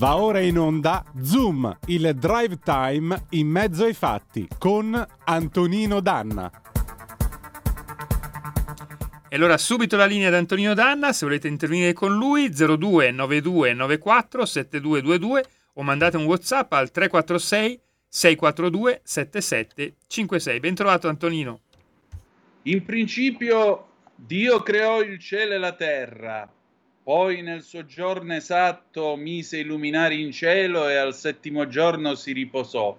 Va ora in onda Zoom, il drive time in mezzo ai fatti con Antonino Danna. E allora subito la linea di Antonino Danna, se volete intervenire con lui 02 92 94 7222 o mandate un WhatsApp al 346 642 7756. Ben trovato Antonino. In principio Dio creò il cielo e la terra, poi nel suo giorno esatto mise i luminari in cielo e al settimo giorno si riposò.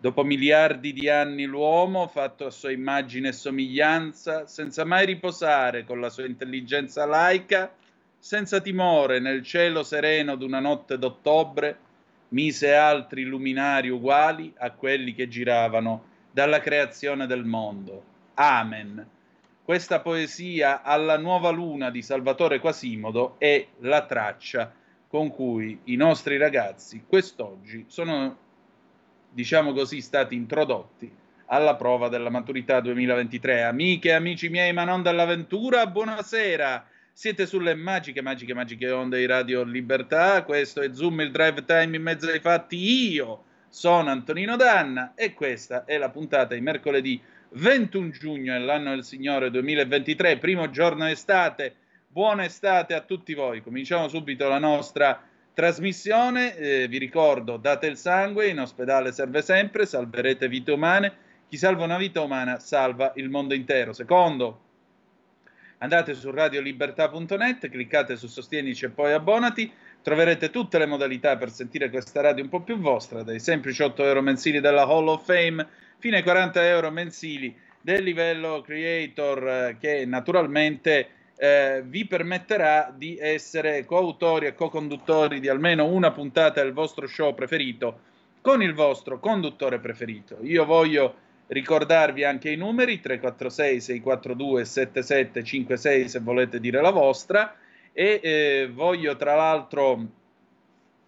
Dopo miliardi di anni l'uomo, fatto a sua immagine e somiglianza, senza mai riposare con la sua intelligenza laica, senza timore nel cielo sereno d'una notte d'ottobre, mise altri luminari uguali a quelli che giravano dalla creazione del mondo. Amen. Questa poesia alla nuova luna di Salvatore Quasimodo è la traccia con cui i nostri ragazzi quest'oggi sono, diciamo così, stati introdotti alla prova della maturità 2023. Amiche e amici miei, ma non dell'avventura, buonasera. Siete sulle magiche, magiche, magiche onde di Radio Libertà. Questo è Zoom, il drive time in mezzo ai fatti. Io sono Antonino Danna e questa è la puntata di mercoledì 21 giugno dell'anno del Signore 2023, primo giorno estate. Buona estate a tutti voi. Cominciamo subito la nostra trasmissione. Eh, vi ricordo, date il sangue, in ospedale serve sempre, salverete vite umane. Chi salva una vita umana salva il mondo intero. Secondo, Andate su radiolibertà.net, cliccate su Sostienici e poi abbonati. Troverete tutte le modalità per sentire questa radio un po' più vostra, dai semplici 8 euro mensili della Hall of Fame fino ai 40 euro mensili del livello creator, eh, che naturalmente eh, vi permetterà di essere coautori e co-conduttori di almeno una puntata del vostro show preferito con il vostro conduttore preferito. Io voglio ricordarvi anche i numeri 346 642 7756 se volete dire la vostra e eh, voglio tra l'altro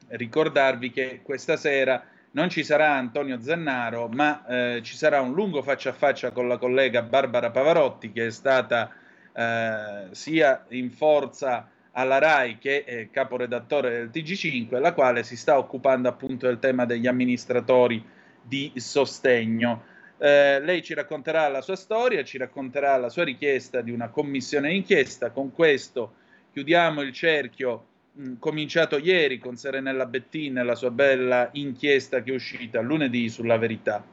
ricordarvi che questa sera non ci sarà Antonio Zannaro ma eh, ci sarà un lungo faccia a faccia con la collega Barbara Pavarotti che è stata eh, sia in forza alla RAI che è caporedattore del TG5 la quale si sta occupando appunto del tema degli amministratori di sostegno eh, lei ci racconterà la sua storia, ci racconterà la sua richiesta di una commissione d'inchiesta. Con questo chiudiamo il cerchio mh, cominciato ieri con Serenella Bettin e la sua bella inchiesta che è uscita lunedì sulla verità.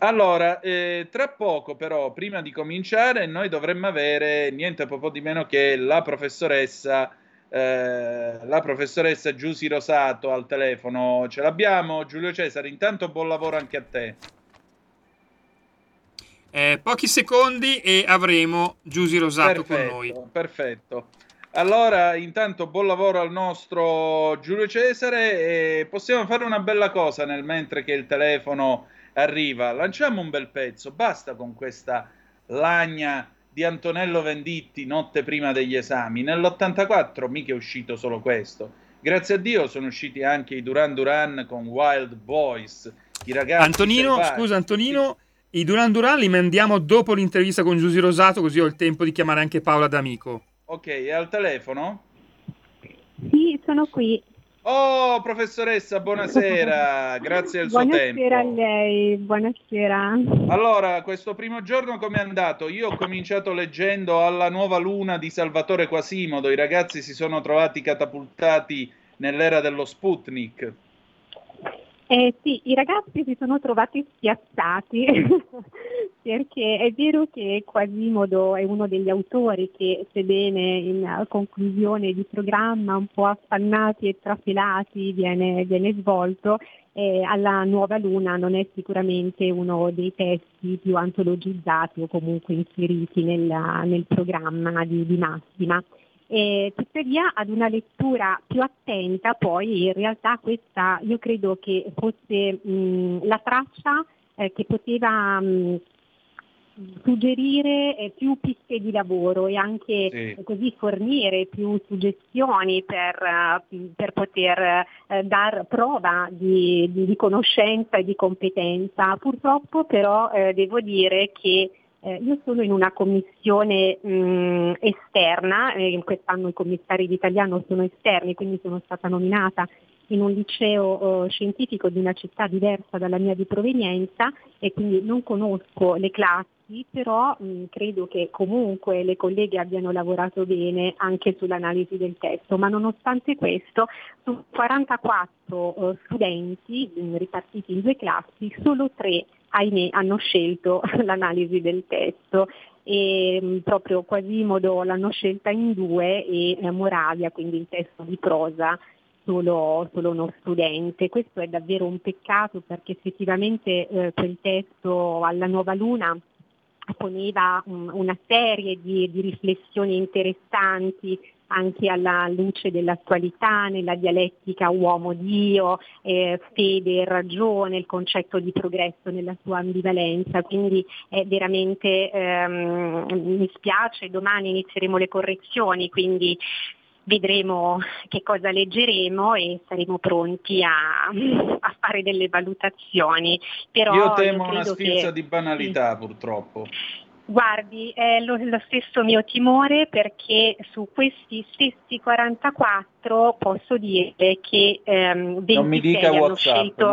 Allora, eh, tra poco però, prima di cominciare, noi dovremmo avere niente po' di meno che la professoressa, eh, la professoressa Giusy Rosato al telefono. Ce l'abbiamo, Giulio Cesare. Intanto buon lavoro anche a te. Eh, pochi secondi e avremo Giusy Rosato perfetto, con noi. Perfetto. Allora, intanto buon lavoro al nostro Giulio Cesare e possiamo fare una bella cosa nel mentre che il telefono arriva. Lanciamo un bel pezzo, basta con questa lagna di Antonello Venditti notte prima degli esami. Nell'84 mica è uscito solo questo. Grazie a Dio sono usciti anche i Duran Duran con Wild Boys. I ragazzi Antonino, scusa Antonino, i Duran Duran li mandiamo dopo l'intervista con Giusy Rosato, così ho il tempo di chiamare anche Paola D'Amico. Ok, è al telefono? Sì, sono qui. Oh, professoressa, buonasera, grazie del suo tempo. Buonasera a lei, buonasera. Allora, questo primo giorno come è andato? Io ho cominciato leggendo Alla nuova luna di Salvatore Quasimodo, i ragazzi si sono trovati catapultati nell'era dello Sputnik. Eh, sì, i ragazzi si sono trovati spiazzati perché è vero che Quasimodo è uno degli autori che, sebbene in conclusione di programma un po' affannati e trafilati viene, viene svolto, eh, alla Nuova Luna non è sicuramente uno dei testi più antologizzati o comunque inseriti nel, nel programma di, di Massima. E, tuttavia ad una lettura più attenta poi in realtà questa io credo che fosse mh, la traccia eh, che poteva mh, suggerire eh, più piste di lavoro e anche Sì. eh, così fornire più suggestioni per, eh, per poter eh, dar prova di, di- conoscenza e di competenza. Purtroppo però eh, devo dire che eh, io sono in una commissione mh, esterna, eh, quest'anno i commissari d'italiano sono esterni, quindi sono stata nominata in un liceo eh, scientifico di una città diversa dalla mia di provenienza e quindi non conosco le classi, però mh, credo che comunque le colleghe abbiano lavorato bene anche sull'analisi del testo, ma nonostante questo su 44 eh, studenti mh, ripartiti in due classi, solo tre ahimè hanno scelto l'analisi del testo e mh, proprio Quasimodo l'hanno scelta in due e eh, Moravia, quindi il testo di prosa, solo, solo, uno studente. Questo è davvero un peccato perché effettivamente eh, quel testo alla nuova luna poneva um, una serie di, di riflessioni interessanti anche alla luce dell'attualità, nella dialettica uomo-dio, eh, fede e ragione, il concetto di progresso nella sua ambivalenza. Quindi è veramente, ehm, mi spiace, domani inizieremo le correzioni, quindi vedremo che cosa leggeremo e saremo pronti a, a fare delle valutazioni. Però io temo io una sfilza che... di banalità purtroppo. Guardi, è lo, lo, stesso mio timore perché su questi stessi 44 posso dire che ehm, 26 non mi dica hanno WhatsApp, scelto.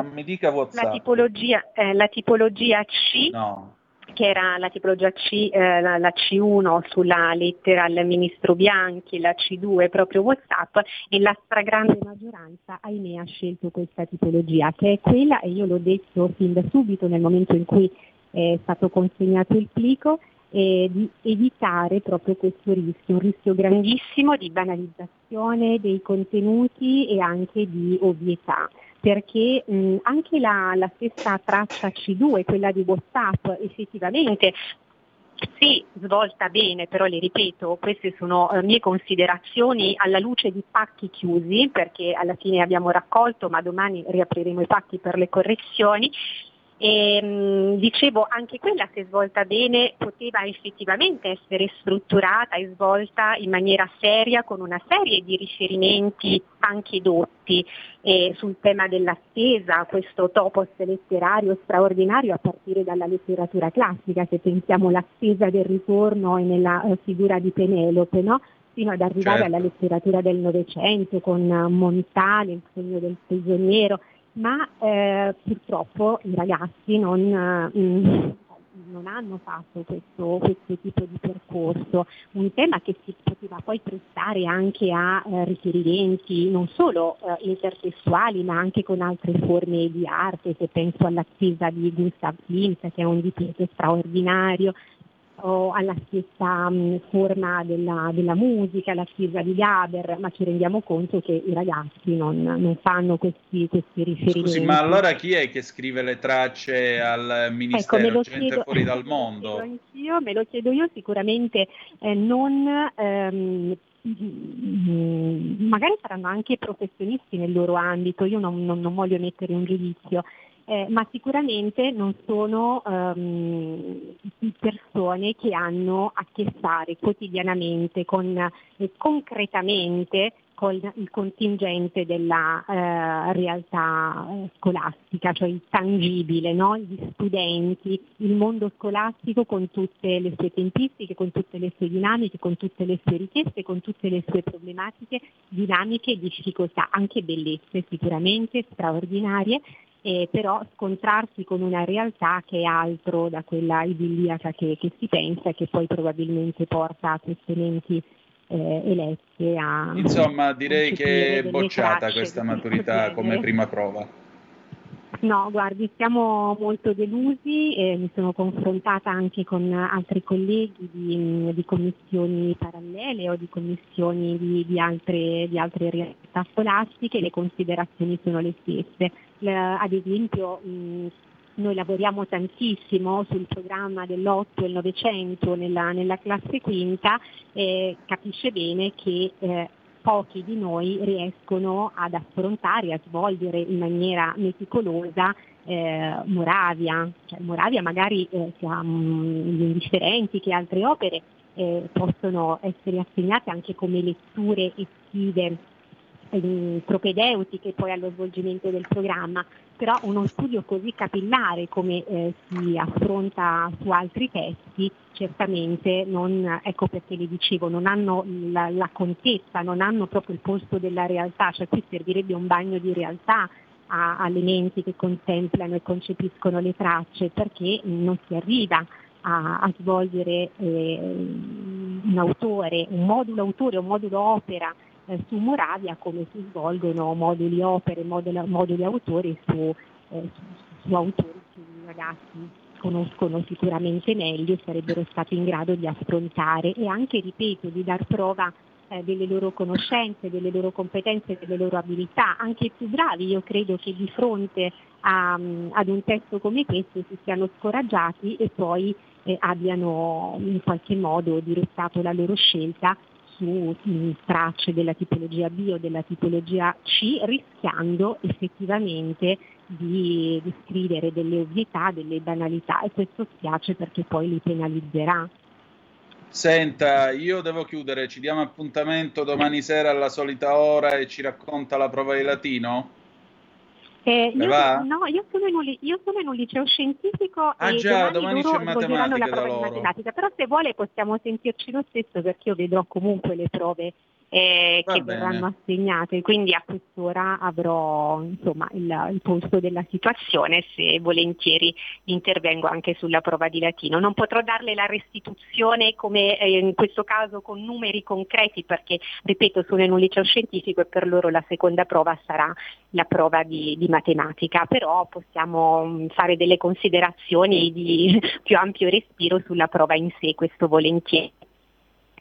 La, tipologia, eh, la tipologia C, no. che era la tipologia C, eh, la, la, C1 sulla lettera al ministro Bianchi, la C2 proprio WhatsApp e la stragrande maggioranza, ahimè, ha scelto questa tipologia, che è quella, e io l'ho detto fin da subito nel momento in cui è stato consegnato il plico, eh, di evitare proprio questo rischio, un rischio grandissimo di banalizzazione dei contenuti e anche di ovvietà. Perché mh, anche la, la, stessa traccia C2, quella di WhatsApp, effettivamente si svolta bene, però le ripeto, queste sono eh, mie considerazioni alla luce di pacchi chiusi, perché alla fine abbiamo raccolto, ma domani riapriremo i pacchi per le correzioni, e, mh, dicevo, anche quella se svolta bene poteva effettivamente essere strutturata e svolta in maniera seria con una serie di riferimenti anche dotti eh, sul tema dell'attesa, questo topos letterario straordinario a partire dalla letteratura classica, se pensiamo all'attesa del ritorno e nella uh, figura di Penelope, no? fino ad arrivare certo. alla letteratura del Novecento con Montale, il sogno del prigioniero ma eh, purtroppo i ragazzi non, mm, non hanno fatto questo, questo, tipo di percorso, un tema che si poteva poi prestare anche a eh, riferimenti non solo eh, intertestuali ma anche con altre forme di arte, se penso all'attesa di Gustav Klimt che è un dipinto straordinario, o alla stessa mh, forma della, della, musica, alla chiesa di Gaber, ma ci rendiamo conto che i ragazzi non, non fanno questi, questi, riferimenti. Scusi, ma allora chi è che scrive le tracce al ministero? Ecco, Gente chiedo, fuori dal mondo? Me lo, me lo chiedo io sicuramente eh, non... Ehm, magari saranno anche professionisti nel loro ambito, io non, non, non voglio mettere un giudizio, eh, ma sicuramente non sono um, persone che hanno a che fare quotidianamente, con, eh, concretamente con il contingente della eh, realtà eh, scolastica, cioè il tangibile, no? gli studenti, il mondo scolastico con tutte le sue tempistiche, con tutte le sue dinamiche, con tutte le sue richieste, con tutte le sue problematiche, dinamiche e difficoltà, anche bellezze sicuramente straordinarie, eh, però scontrarsi con una realtà che è altro da quella idilliaca che, che si pensa e che poi probabilmente porta a queste menti eh, elette a... Insomma, direi che è bocciata questa maturità come prima prova. No, guardi, siamo molto delusi, eh, mi sono confrontata anche con altri colleghi di, di commissioni parallele o di commissioni di, di, altre, di, altre, realtà scolastiche, le considerazioni sono le stesse. Le, ad esempio mh, noi lavoriamo tantissimo sul programma dell'8 e il 900 nella, nella classe quinta, eh, capisce bene che eh, pochi di noi riescono ad affrontare, a svolgere in maniera meticolosa eh, Moravia. Cioè, Moravia magari eh, sia gli indifferenti che altre opere eh, possono essere assegnate anche come letture estive propedeutiche poi allo svolgimento del programma, però uno studio così capillare come eh, si affronta su altri testi certamente non, ecco perché le dicevo, non hanno la, la contezza, non hanno proprio il posto della realtà, cioè qui servirebbe un bagno di realtà a, alle menti che contemplano e concepiscono le tracce perché non si arriva a, a svolgere eh, un autore, un modulo autore, un modulo opera eh, su Moravia come si svolgono moduli opere, moduli, moduli autori su, eh, su, su autori che i ragazzi conoscono sicuramente meglio e sarebbero stati in grado di affrontare e anche, ripeto, di dar prova eh, delle loro conoscenze, delle loro competenze, delle loro abilità, anche più bravi io credo che di fronte a, ad un testo come questo si siano scoraggiati e poi eh, abbiano in qualche modo dirottato la loro scelta su tracce della tipologia B o della tipologia C, rischiando effettivamente di, di scrivere delle ovvietà, delle banalità e questo spiace perché poi li penalizzerà. Senta, io devo chiudere, ci diamo appuntamento domani sera alla solita ora e ci racconta la prova di latino? Eh, io, no, io sono, un, io sono, in un, liceo scientifico ah, e già, domani, domani loro svolgeranno la prova di matematica, però se vuole possiamo sentirci lo stesso perché io vedrò comunque le prove eh, che bene. verranno assegnate, quindi a quest'ora avrò insomma, il, il polso della situazione se volentieri intervengo anche sulla prova di latino. Non potrò darle la restituzione come eh, in questo caso con numeri concreti perché, ripeto, sono in un liceo scientifico e per loro la seconda prova sarà la prova di, di matematica, però possiamo mm, fare delle considerazioni di più ampio respiro sulla prova in sé, questo volentieri.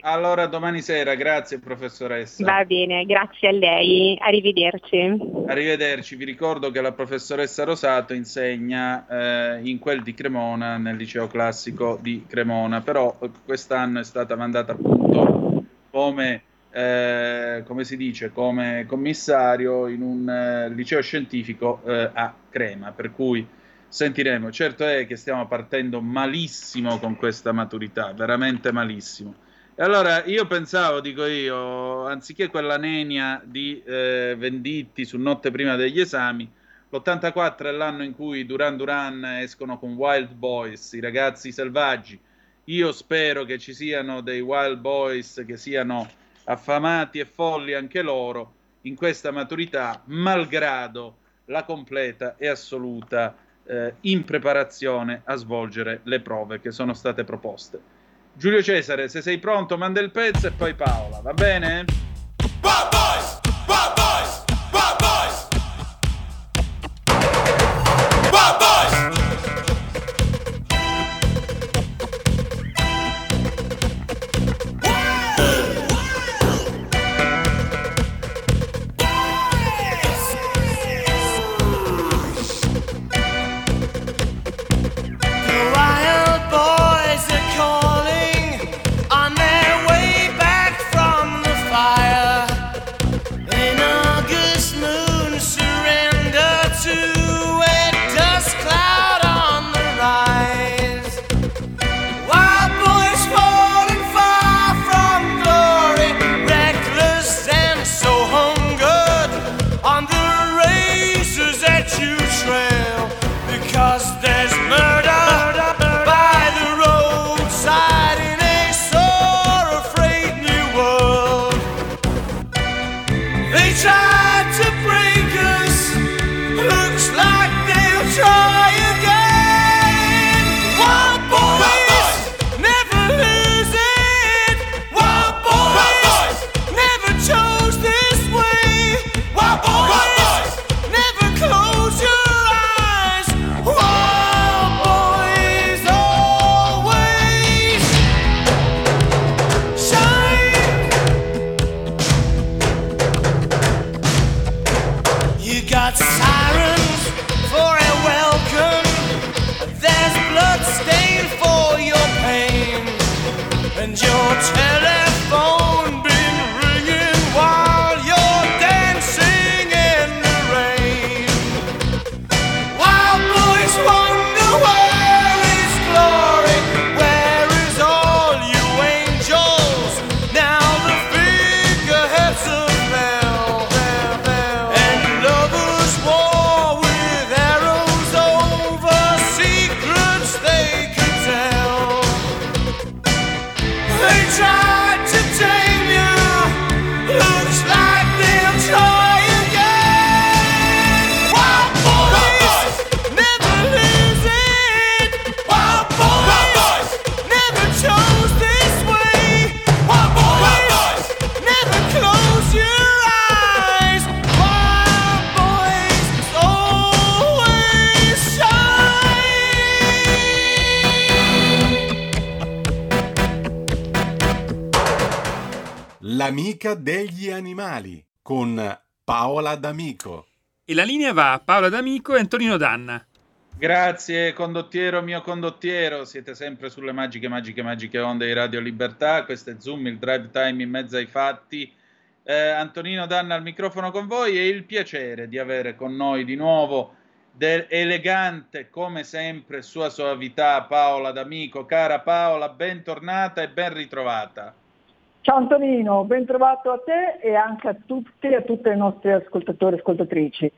Allora domani sera, grazie professoressa. Va bene, grazie a lei, arrivederci. Arrivederci, vi ricordo che la professoressa Rosato insegna eh, in quel di Cremona, nel liceo classico di Cremona, però quest'anno è stata mandata appunto come, eh, come si dice, come commissario in un eh, liceo scientifico eh, a Crema, per cui sentiremo. Certo è che stiamo partendo malissimo con questa maturità, veramente malissimo e allora io pensavo, dico io, anziché quella nenia di eh, Venditti su notte prima degli esami, l'84 è l'anno in cui Duran Duran escono con Wild Boys, i ragazzi selvaggi. Io spero che ci siano dei Wild Boys che siano affamati e folli anche loro in questa maturità, malgrado la completa e assoluta eh, impreparazione a svolgere le prove che sono state proposte. Giulio Cesare, se sei pronto, manda il pezzo e poi Paola, va bene? Bad boys! Bad e Antonino Danna. Grazie condottiero mio condottiero, siete sempre sulle magiche, magiche, magiche onde di Radio Libertà, questo è Zoom, il drive time in mezzo ai fatti. Eh, Antonino Danna al microfono con voi e il piacere di avere con noi di nuovo elegante come sempre sua soavità Paola D'Amico. Cara Paola, bentornata e ben ritrovata. Ciao Antonino, ben trovato a te e anche a tutti e a tutte le nostre ascoltatori e ascoltatrici.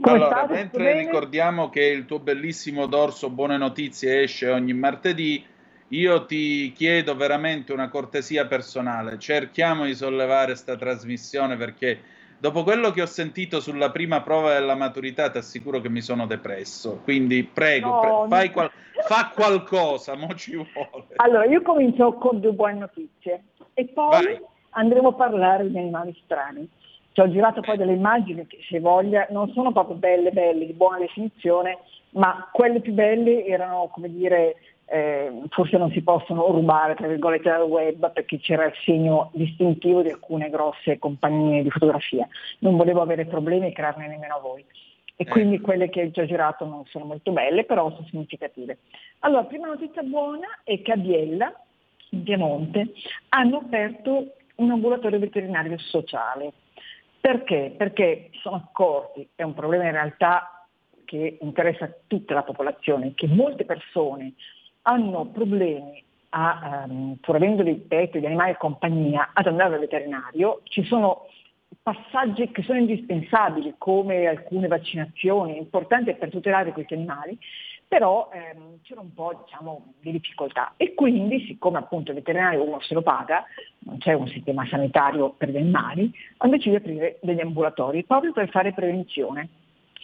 Come allora, state? mentre ricordiamo che il tuo bellissimo dorso Buone Notizie esce ogni martedì, io ti chiedo veramente una cortesia personale. Cerchiamo di sollevare questa trasmissione perché dopo quello che ho sentito sulla prima prova della maturità ti assicuro che mi sono depresso. Quindi prego, no, pre- fai qual- fa qualcosa, mo ci vuole. Allora, io comincio con due buone notizie e poi Vai. andremo a parlare di animali strani. Ci ho girato poi delle immagini che se voglia non sono proprio belle, belle, di buona definizione, ma quelle più belle erano, come dire, eh, forse non si possono rubare tra virgolette dal web perché c'era il segno distintivo di alcune grosse compagnie di fotografia. Non volevo avere problemi e crearne nemmeno a voi. E eh. quindi quelle che ho già girato non sono molto belle, però sono significative. Allora, prima notizia buona è che a Biella, in Piemonte, hanno aperto un ambulatorio veterinario sociale. Perché? Perché sono accorti, è un problema in realtà che interessa tutta la popolazione, che molte persone hanno problemi a, um, pur avendo dei pet, degli animali a compagnia, ad andare al veterinario, ci sono passaggi che sono indispensabili come alcune vaccinazioni importanti per tutelare questi animali, però ehm, c'era un po' diciamo, di difficoltà. E quindi siccome appunto il veterinario uno se lo paga, non c'è un sistema sanitario per gli animali, hanno deciso di aprire degli ambulatori proprio per fare prevenzione,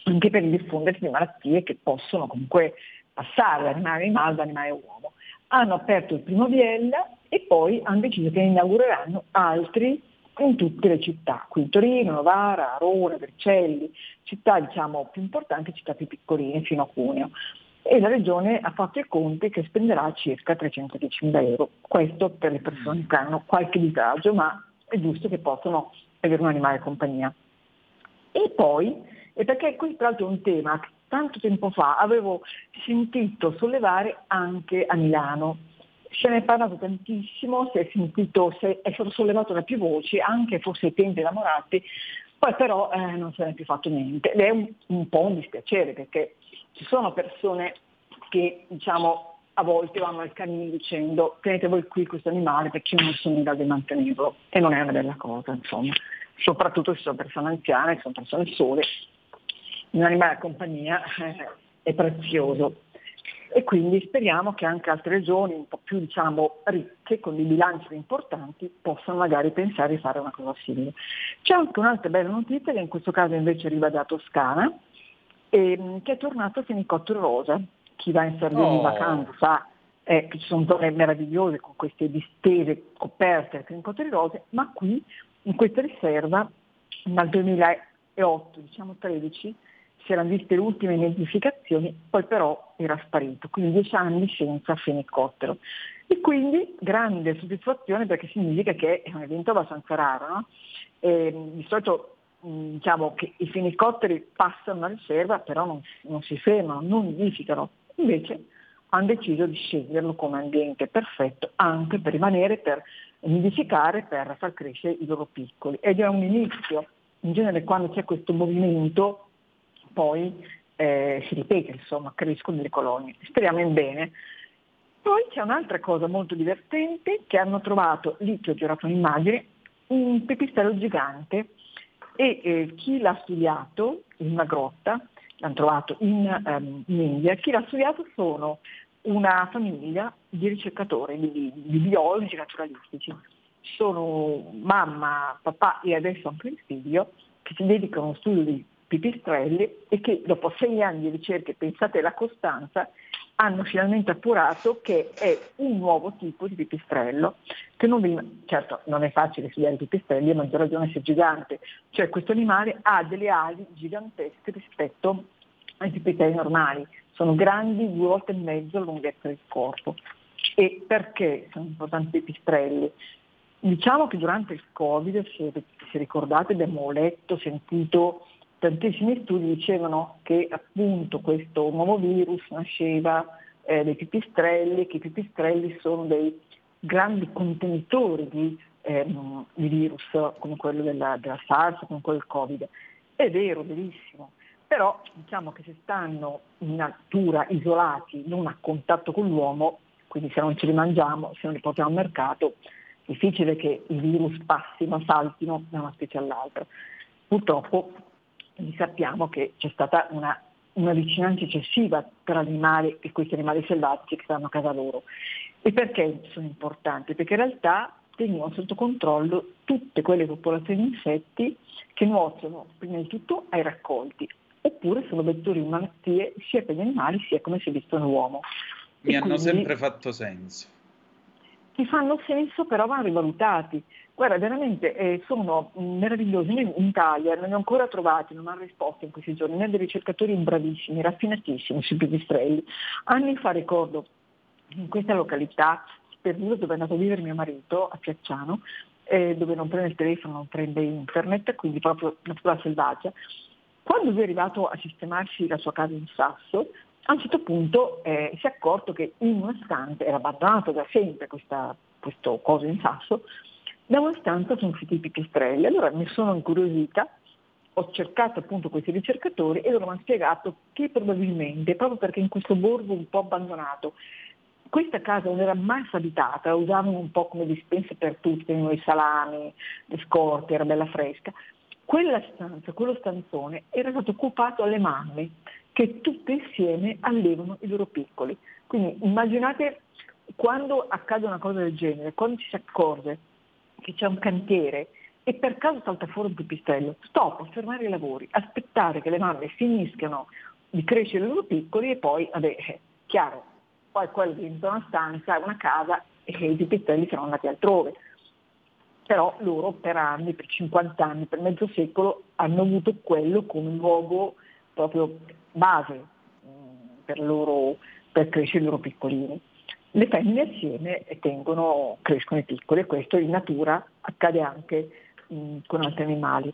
anche per il diffondersi di malattie che possono comunque passare da animale animale, da animale uomo. Hanno aperto il primo Biella e poi hanno deciso che ne inaugureranno altri in tutte le città, qui Torino, Novara, Roma, Vercelli, città diciamo più importanti, città più piccoline fino a Cuneo e la Regione ha fatto i conti che spenderà circa 310.000 euro. Questo per le persone che hanno qualche disagio, ma è giusto che possano avere un animale compagnia. E poi, e perché questo tra l'altro è un tema che tanto tempo fa avevo sentito sollevare anche a Milano. Se ne è parlato tantissimo, si è sentito, è stato sollevato da più voci, anche forse ai tempi innamorati, poi però eh, non se ne è più fatto niente. Ed è un, un po' un dispiacere perché ci sono persone che diciamo a volte vanno al canino dicendo tenete voi qui questo animale perché io non sono in grado di mantenerlo. E non è una bella cosa insomma. Soprattutto se sono persone anziane, se sono persone sole. Un animale a compagnia eh, è prezioso. E quindi speriamo che anche altre regioni un po' più diciamo, ricche, con dei bilanci importanti, possano magari pensare di fare una cosa simile. C'è anche un'altra bella notizia che in questo caso invece arriva da Toscana, ehm, che è tornato il fenicottero rosa. Chi va in Sardegna oh. in vacanza sa eh, che ci sono zone meravigliose con queste distese coperte di fenicotteri rose, ma qui in questa riserva dal 2008, diciamo 13, si erano viste le ultime identificazioni, poi però era sparito, quindi dieci anni senza fenicottero. E quindi grande soddisfazione perché significa che è un evento abbastanza raro. No? E, di solito diciamo che i fenicotteri passano la riserva, però non, non si fermano, non nidificano. Invece hanno deciso di sceglierlo come ambiente perfetto anche per rimanere, per nidificare, per far crescere i loro piccoli. Ed è un inizio. In genere quando c'è questo movimento poi eh, si ripete, insomma, crescono le colonie. Speriamo in bene. Poi c'è un'altra cosa molto divertente che hanno trovato, lì che ho girato un'immagine, un pipistrello gigante e eh, chi l'ha studiato in una grotta, l'hanno trovato in, um, in, India, chi l'ha studiato sono una famiglia di ricercatori, di, di biologi naturalistici. Sono mamma, papà e adesso anche il figlio che si dedicano allo studio di pipistrelli e che dopo sei anni di ricerche, pensate alla costanza, hanno finalmente appurato che è un nuovo tipo di pipistrello, che non veniva, certo non è facile studiare i pipistrelli, a maggior ragione se è gigante, cioè questo animale ha delle ali gigantesche rispetto ai pipistrelli normali, sono grandi due volte e mezzo la lunghezza del corpo. E perché sono importanti i pipistrelli? Diciamo che durante il Covid, se, se ricordate, abbiamo letto, sentito tantissimi studi dicevano che appunto questo nuovo virus nasceva eh, dai pipistrelli, che i pipistrelli sono dei grandi contenitori di, ehm, di virus come quello della, della SARS, come quello del Covid. È vero, verissimo, però diciamo che se stanno in natura isolati, non a contatto con l'uomo, quindi se non ce li mangiamo, se non li portiamo al mercato, è difficile che i virus passino, saltino da una specie all'altra. Purtroppo sappiamo che c'è stata una, una vicinanza eccessiva tra animali e questi animali selvatici che stanno a casa loro. E perché sono importanti? Perché in realtà tengono sotto controllo tutte quelle popolazioni di insetti che nuociono prima di tutto ai raccolti, oppure sono vettori di malattie sia per gli animali sia come si vistono l'uomo. Mi e hanno sempre fatto senso. Ti fanno senso, però vanno rivalutati. Guarda, veramente eh, sono meravigliosi. Noi in Italia non ne ho ancora trovati, non hanno risposto in questi giorni, ne dei ricercatori bravissimi, raffinatissimi sui pipistrelli. Anni fa ricordo in questa località sperduta dove è andato a vivere mio marito, a Piacciano, eh, dove non prende il telefono, non prende internet, quindi proprio natura selvaggia. Quando lui è arrivato a sistemarsi la sua casa in sasso, a un certo punto eh, si è accorto che in una stanza, era abbandonato da sempre questa, questo coso in sasso, da una stanza sono usciti i pipistrelli. Allora mi sono incuriosita, ho cercato appunto questi ricercatori e loro mi hanno spiegato che probabilmente, proprio perché in questo borgo un po' abbandonato, questa casa non era mai abitata, la usavano un po' come dispensa per tutti, i salami, le scorte, era bella fresca. Quella stanza, quello stanzone era stato occupato alle mamme che tutte insieme allevano i loro piccoli. Quindi immaginate quando accade una cosa del genere, quando ci si accorge che c'è un cantiere e per caso salta fuori un pipistrello, stop, fermare i lavori, aspettare che le mamme finiscano di crescere i loro piccoli e poi, vabbè, eh, chiaro, poi quello diventa una stanza, una casa e i pipistrelli sono andati altrove. Però loro per anni, per 50 anni, per mezzo secolo hanno avuto quello come luogo proprio base mm, per, loro, per crescere i loro piccolini. Le femmine assieme tengono, crescono i piccoli e questo in natura accade anche mh, mm, con altri animali.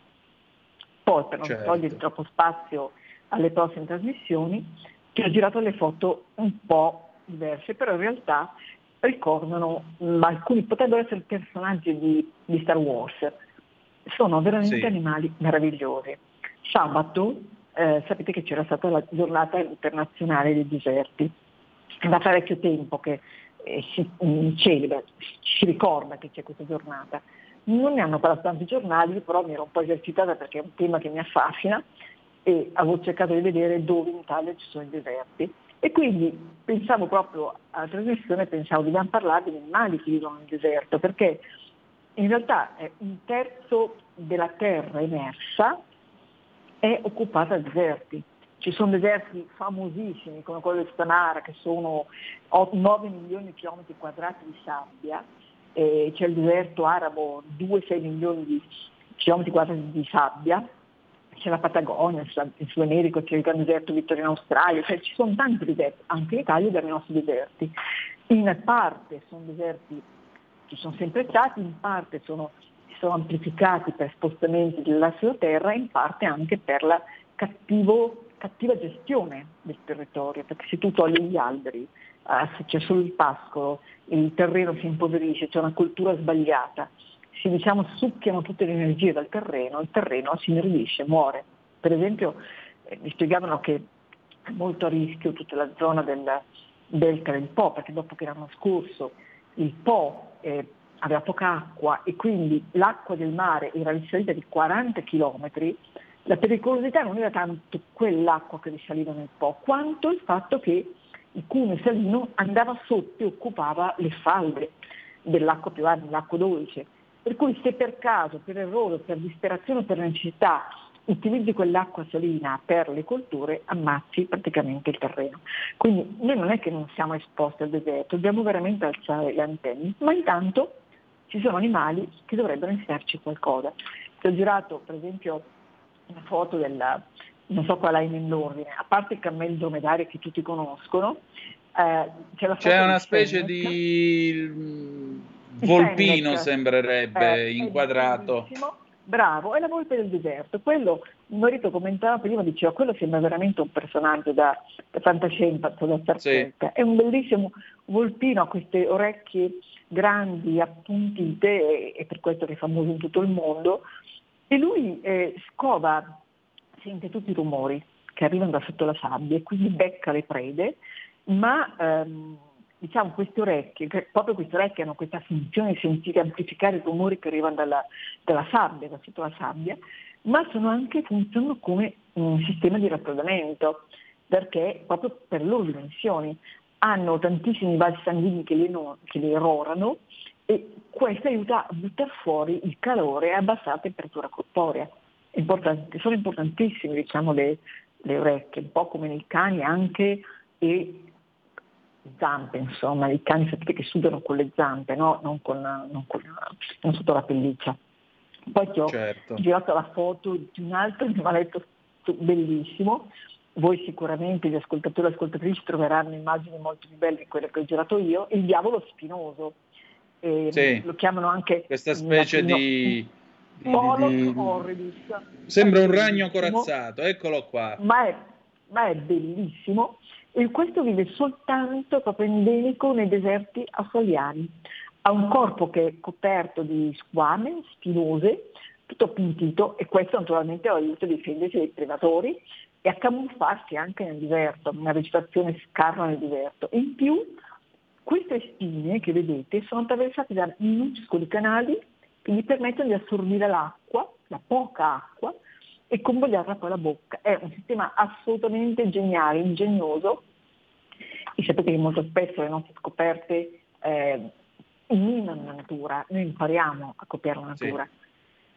Poi per non certo. togliere troppo spazio alle prossime trasmissioni, ti ho girato le foto un po' diverse, però in realtà ricordano, mh, mm, alcuni potrebbero essere personaggi di, di Star Wars. Sono veramente sì. animali meravigliosi. Sabato, eh, sapete che c'era stata la giornata internazionale dei deserti da parecchio tempo che eh, si um, celebra, ci ricorda che c'è questa giornata. Non ne hanno parlato tanti giornali, però mi ero un po' esercitata perché è un tema che mi affascina e avevo cercato di vedere dove in Italia ci sono i deserti. E quindi pensavo proprio alla trasmissione, pensavo dobbiamo parlare degli animali che vivono nel deserto, perché in realtà un terzo della terra emersa è occupata da deserti. Ci sono deserti famosissimi come quello di Stanara che sono 9 milioni di chilometri quadrati di sabbia, eh, c'è il deserto arabo 2-6 milioni di chilometri quadrati di sabbia, c'è la Patagonia, in Sud America c'è il Gran Deserto Vittorio in Australia, cioè ci sono tanti deserti, anche in Italia abbiamo i nostri deserti. In parte sono deserti che sono sempre stati, in parte sono, sono amplificati per spostamenti della terra, in parte anche per la cattivo cattiva gestione del territorio, perché se tu togli gli alberi, eh, se c'è solo il pascolo, il terreno si impoverisce, c'è una cultura sbagliata, si diciamo succhiano tutte le energie dal terreno, il terreno si ineridisce, muore. Per esempio eh, mi spiegavano che è molto a rischio tutta la zona del delta del Po, perché dopo che l'anno scorso il Po eh, aveva poca acqua e quindi l'acqua del mare era risalita di 40 chilometri, la pericolosità non era tanto quell'acqua che risaliva nel Po, quanto il fatto che il cuneo salino andava sotto e occupava le falde dell'acqua più arida, l'acqua dolce. Per cui se per caso, per errore, per disperazione per necessità utilizzi quell'acqua salina per le colture, ammazzi praticamente il terreno. Quindi noi non è che non siamo esposti al deserto, dobbiamo veramente alzare le antenne, ma intanto ci sono animali che dovrebbero insegnarci qualcosa. Ti ho girato per esempio una foto della, non so qual hai nell'ordine, a parte il cammello dromedario che tutti conoscono, eh, c'è, c'è una specie di Volpino Fennec, sembrerebbe eh, inquadrato. Bravo, è la volpe del deserto. Quello, il marito commentava prima, diceva, quello sembra veramente un personaggio da, da fantascienza, da Star sì. È un bellissimo volpino, ha queste orecchie grandi, appuntite, e per questo che è famoso in tutto il mondo. E lui eh, scova, sente tutti i rumori che arrivano da sotto la sabbia e quindi becca le prede, ma ehm, diciamo queste orecchie, proprio queste orecchie hanno questa funzione di sentire amplificare i rumori che arrivano dalla, dalla sabbia, da sotto la sabbia, ma sono anche, funzionano come un sistema di raffreddamento, perché proprio per loro dimensioni. Hanno tantissimi vasi sanguigni che no, che le erorano e questo aiuta a buttare fuori il calore e a abbassare la temperatura corporea. Importanti, sono importantissime diciamo, le, le orecchie, un po' come nei cani anche e zampe, insomma, i cani sapete che sudano con le zampe, no? non, con, non, con, non sotto la pelliccia. Poi ti ho certo. girato la foto di un altro animaletto bellissimo, voi sicuramente gli ascoltatori e ascoltatrici troveranno immagini molto più belle di quelle che ho girato io, il diavolo spinoso. Eh, sì. Lo chiamano anche questa specie di, di, di, horridis. Sembra un ragno corazzato, eccolo qua. Ma è, ma è bellissimo e questo vive soltanto proprio endemico nei deserti australiani. Ha un corpo che è coperto di squame spinose, tutto appuntito e questo naturalmente aiuta a difendersi dai predatori e a camuffarsi anche nel deserto, una vegetazione scarna nel deserto. In più queste spine che vedete sono attraversate da minuscoli canali che gli permettono di assorbire l'acqua, la poca acqua, e convogliarla poi alla bocca. È un sistema assolutamente geniale, ingegnoso e sapete che molto spesso le nostre scoperte eh, minano la natura, noi impariamo a copiare la natura. Sì.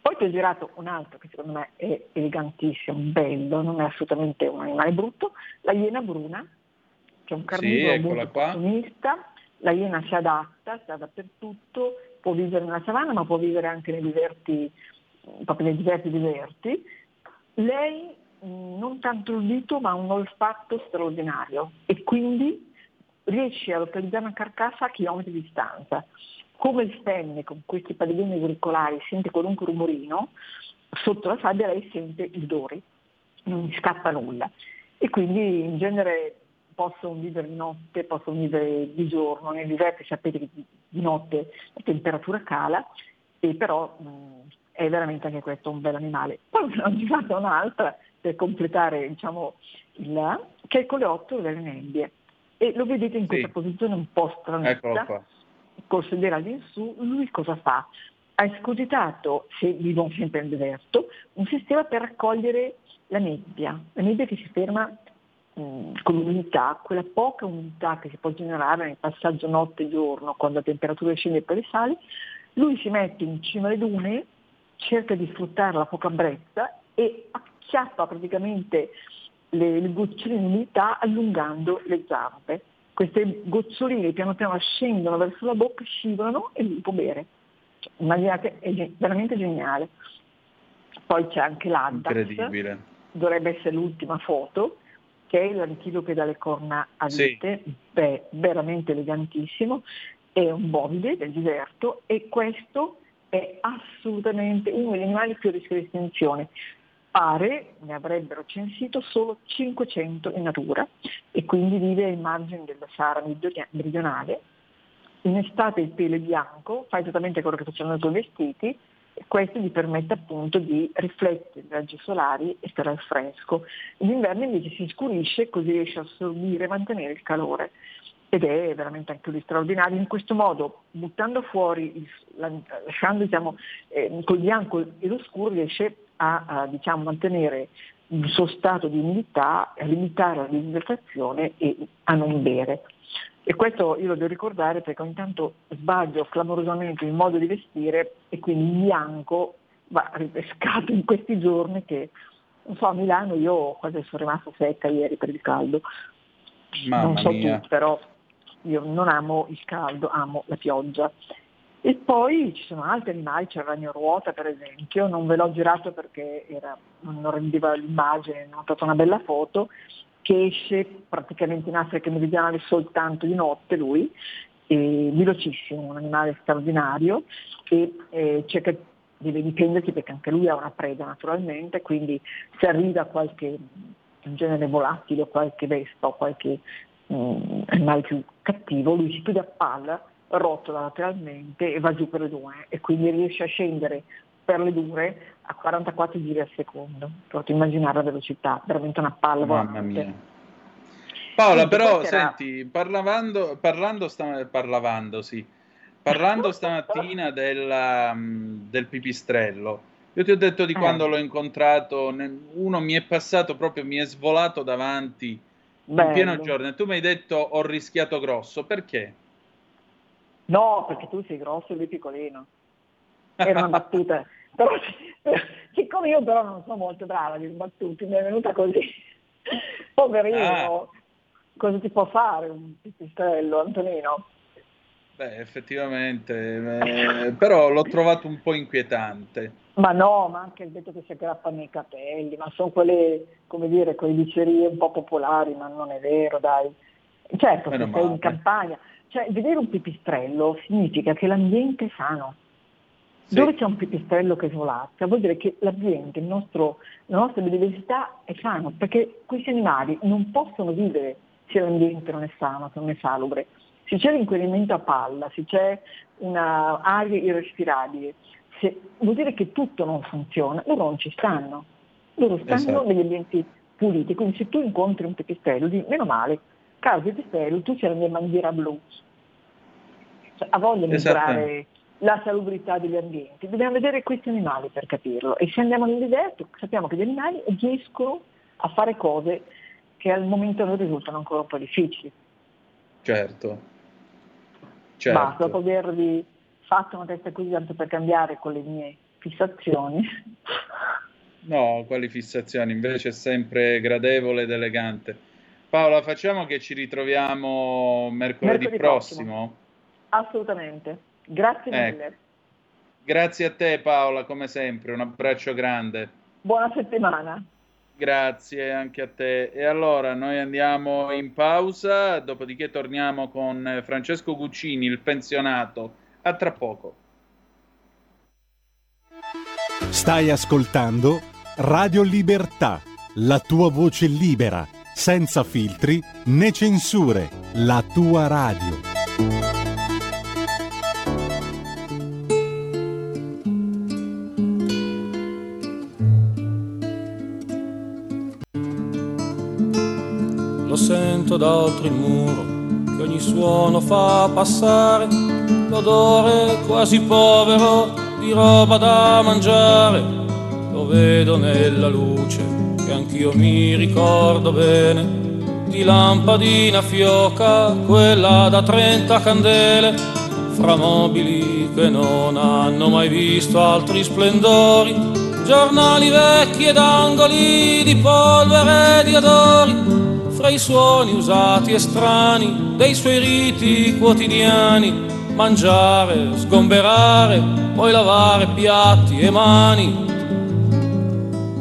Poi ti ho girato un altro che secondo me è elegantissimo, bello, non è assolutamente un animale brutto, la iena bruna, che è un carnivoro sì, molto opportunista, la iena si adatta, sta dappertutto, può vivere nella savana ma può vivere anche nei diverti, proprio nei diversi deserti, lei non tanto il dito ma un olfatto straordinario e quindi riesce a localizzare una carcassa a chilometri di distanza. Come il fenne con questi padiglioni auricolari sente qualunque rumorino, sotto la sabbia lei sente i odori, non gli scappa nulla. E quindi in genere possono vivere di notte, possono vivere di giorno, nel deserto sapete che di notte la temperatura cala, e però mh, è veramente anche questo un bel animale. Poi ne ho girata un'altra per completare diciamo, il, che è il coleottero delle nebbie. E lo vedete in questa sì. posizione un po' stranetta, col sedere all'insù, lui cosa fa? Ha escogitato, se vivono sempre nel deserto, un sistema per raccogliere la nebbia, la nebbia che si ferma con l'umidità, quella poca umidità che si può generare nel passaggio notte-giorno quando la temperatura scende per le sali, lui si mette in cima alle dune cerca di sfruttare la poca brezza e acchiappa praticamente le, le goccioline di umidità allungando le zampe. Queste goccioline piano piano scendono verso la bocca, scivolano e lui può bere. Cioè, immaginate, è veramente geniale. Poi c'è anche l'Addax, Incredibile. dovrebbe essere l'ultima foto, che è l'antilope dalle corna a vite, sì. Beh, veramente elegantissimo, è un bovide del deserto e questo è assolutamente uno degli animali più a rischio di estinzione. Pare ne avrebbero censito solo 500 in natura e quindi vive ai margini della Sahara meridionale. In estate il pelo è bianco, fa esattamente quello che facevano i suoi vestiti questo gli permette appunto di riflettere i raggi solari e stare al fresco. In inverno invece si scurisce così riesce a assorbire e mantenere il calore ed è veramente anche lui straordinario. In questo modo, buttando fuori, lasciando diciamo, eh, col bianco e lo scuro, riesce a, a diciamo, mantenere il suo stato di umidità, a limitare la disidratazione e a non bere. E questo io lo devo ricordare perché ogni tanto sbaglio clamorosamente il modo di vestire e quindi il bianco va ripescato in questi giorni che, non so, a Milano io quasi sono rimasta secca ieri per il caldo. Mamma non so mia. tu, però io non amo il caldo, amo la pioggia. E poi ci sono altri animali, c'è il ragno ruota per esempio, non ve l'ho girato perché era, non rendeva l'immagine, non ho fatto una bella foto, che esce praticamente in Africa meridionale soltanto di notte lui, è velocissimo, un animale straordinario e eh, cerca deve difendersi perché anche lui ha una preda naturalmente, quindi se arriva qualche genere volatile o qualche vespa o qualche um, animale più cattivo, lui si chiude a palla, rotola lateralmente e va giù per le dune e quindi riesce a scendere per le dure a 44 giri al secondo. Potete immaginare la velocità, veramente una palla Mamma mia. Paola, però, era- senti, parlavando, parlando, sta- parlavando, sì, parlando stamattina della, mh, del pipistrello, io ti ho detto di Eh. quando l'ho incontrato, uno mi è passato proprio, mi è svolato davanti in Bello. pieno giorno e tu mi hai detto ho rischiato grosso, perché? No, perché tu sei grosso e lui piccolino. Era una battuta. Però, siccome io però non sono molto brava di battute, mi è venuta così. Poverino, Ah. cosa ti può fare un pipistrello, Antonino? Beh, effettivamente, eh, però l'ho trovato un po' inquietante. Ma no, ma anche il detto che si aggrappano i capelli, ma sono quelle, come dire, quelle dicerie un po' popolari, ma non è vero, dai. Certo, Meno se sei male. in campagna, cioè vedere un pipistrello significa che l'ambiente è sano. Sì. Dove c'è un pipistrello che svolazza vuol dire che l'ambiente, il nostro- la nostra biodiversità è sano, perché questi animali non possono vivere se l'ambiente non è sano, se non è salubre. Se c'è l'inquinamento a palla, se c'è una aria irrespirabile, se- vuol dire che tutto non funziona, loro non ci stanno. Loro stanno Esatto. negli ambienti puliti, quindi se tu incontri un pipistrello, di meno male, caro pipistrello, tu c'è la mia bandiera blu. Cioè, ha voglia di Esatto. misurare la salubrità degli ambienti. Dobbiamo vedere questi animali per capirlo. E se andiamo nel deserto sappiamo che gli animali riescono a fare cose che al momento non risultano ancora un po' difficili. Certo. Basta, Certo. dopo avervi fatto una testa così tanto per cambiare con le mie fissazioni. No, quali fissazioni, invece è sempre gradevole ed elegante. Paola, facciamo che ci ritroviamo mercoledì, Mercoledì prossimo. Assolutamente. Grazie Ecco. mille. Grazie a te Paola, come sempre, un abbraccio grande. Buona settimana. Grazie anche a te. E allora noi andiamo in pausa, dopodiché torniamo con eh, Francesco Guccini, il pensionato. A tra poco. Stai ascoltando Radio Libertà, la tua voce libera, senza filtri né censure, la tua radio. Sento da oltre il muro che ogni suono fa passare l'odore quasi povero di roba da mangiare. Lo vedo nella luce che anch'io mi ricordo bene di lampadina fioca, quella da 30 candele, fra mobili che non hanno mai visto altri splendori, giornali vecchi ed angoli di polvere e di odori, fra i suoni usati e strani dei suoi riti quotidiani, mangiare, sgomberare, poi lavare piatti e mani.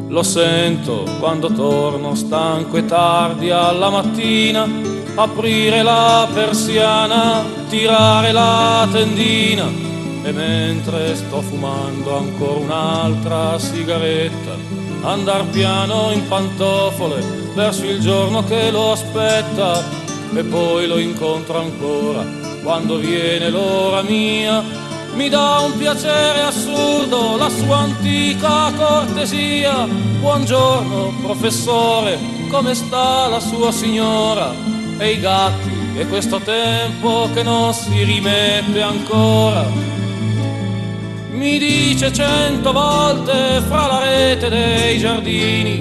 Lo sento quando torno stanco e tardi alla mattina, aprire la persiana, tirare la tendina e mentre sto fumando ancora un'altra sigaretta, andar piano in pantofole verso il giorno che lo aspetta e poi lo incontro ancora quando viene l'ora mia. Mi dà un piacere assurdo la sua antica cortesia. Buongiorno professore, come sta la sua signora? E i gatti e questo tempo che non si rimette ancora. Mi dice cento volte fra la rete dei giardini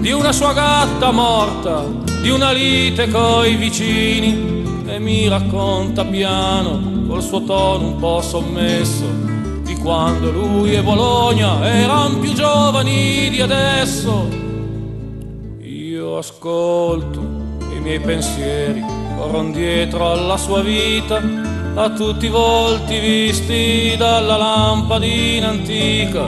di una sua gatta morta, di una lite coi vicini e mi racconta piano col suo tono un po' sommesso di quando lui e Bologna erano più giovani di adesso. Io ascolto i miei pensieri corrono dietro alla sua vita, a tutti i volti visti dalla lampadina antica,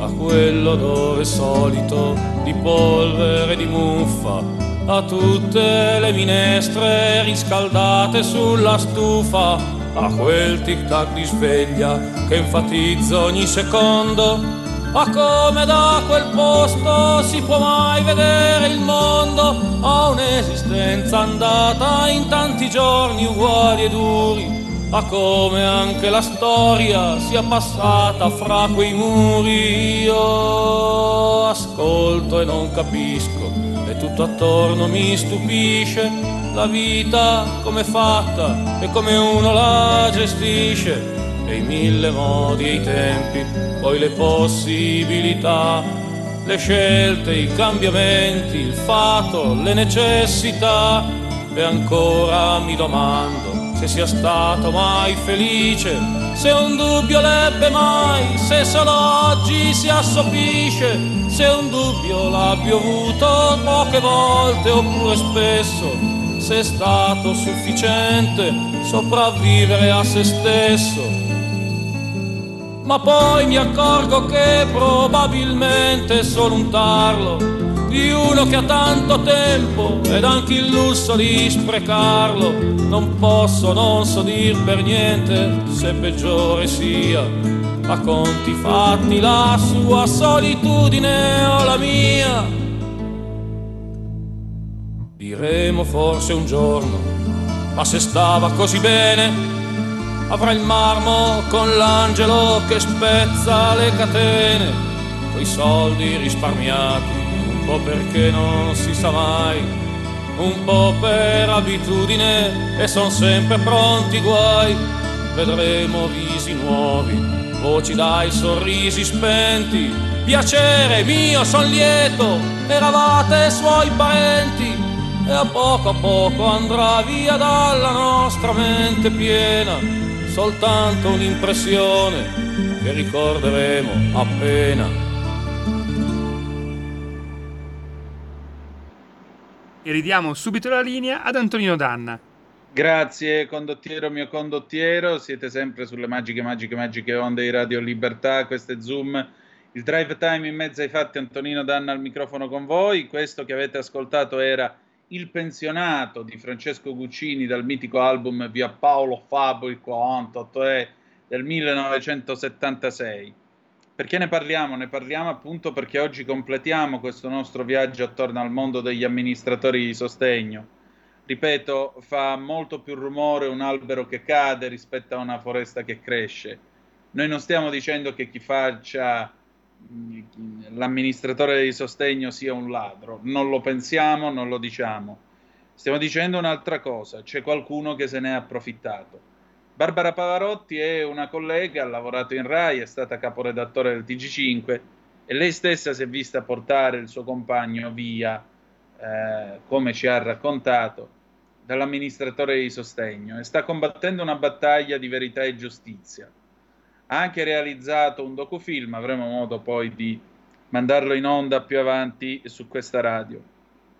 a quello dove solito di polvere di muffa a tutte le minestre riscaldate sulla stufa, a quel tic-tac di sveglia che enfatizza ogni secondo, a come da quel posto si può mai vedere il mondo, a un'esistenza andata in tanti giorni uguali e duri a come anche la storia sia passata fra quei muri. Io ascolto e non capisco, e tutto attorno mi stupisce la vita come fatta e come uno la gestisce. E i mille modi e i tempi, poi le possibilità, le scelte, i cambiamenti, il fato, le necessità. E ancora mi domando se sia stato mai felice, se un dubbio l'ebbe mai, se solo oggi si assopisce, se un dubbio l'abbia avuto poche volte oppure spesso, se è stato sufficiente sopravvivere a se stesso. Ma poi mi accorgo che probabilmente è solo un tarlo di uno che ha tanto tempo ed anche il lusso di sprecarlo. Non posso, non so dir per niente se peggiore sia. A conti fatti la sua solitudine o la mia. Diremo forse un giorno, ma se stava così bene, avrà il marmo con l'angelo che spezza le catene, coi soldi risparmiati un po' perché non si sa mai, un po' per abitudine e son sempre pronti guai. Vedremo visi nuovi, voci dai sorrisi spenti. Piacere mio, son lieto, eravate suoi parenti e a poco a poco andrà via dalla nostra mente piena soltanto un'impressione che ricorderemo appena e ridiamo subito la linea ad Antonino Danna. Grazie condottiero mio condottiero, siete sempre sulle magiche, magiche, magiche onde di Radio Libertà, questo è Zoom, il drive time in mezzo ai fatti, Antonino Danna al microfono con voi, questo che avete ascoltato era Il pensionato di Francesco Guccini dal mitico album Via Paolo Fabo il 48 è del 1976. Perché ne parliamo? Ne parliamo appunto perché oggi completiamo questo nostro viaggio attorno al mondo degli amministratori di sostegno. Ripeto, fa molto più rumore un albero che cade rispetto a una foresta che cresce. Noi non stiamo dicendo che chi faccia mm, l'amministratore di sostegno sia un ladro, non lo pensiamo, non lo diciamo. Stiamo dicendo un'altra cosa, c'è qualcuno che se ne è approfittato Barbara Pavarotti è una collega, ha lavorato in RAI, è stata caporedattore del TG5 e lei stessa si è vista portare il suo compagno via, eh, come ci ha raccontato, dall'amministratore di sostegno e sta combattendo una battaglia di verità e giustizia. Ha anche realizzato un docufilm, avremo modo poi di mandarlo in onda più avanti su questa radio.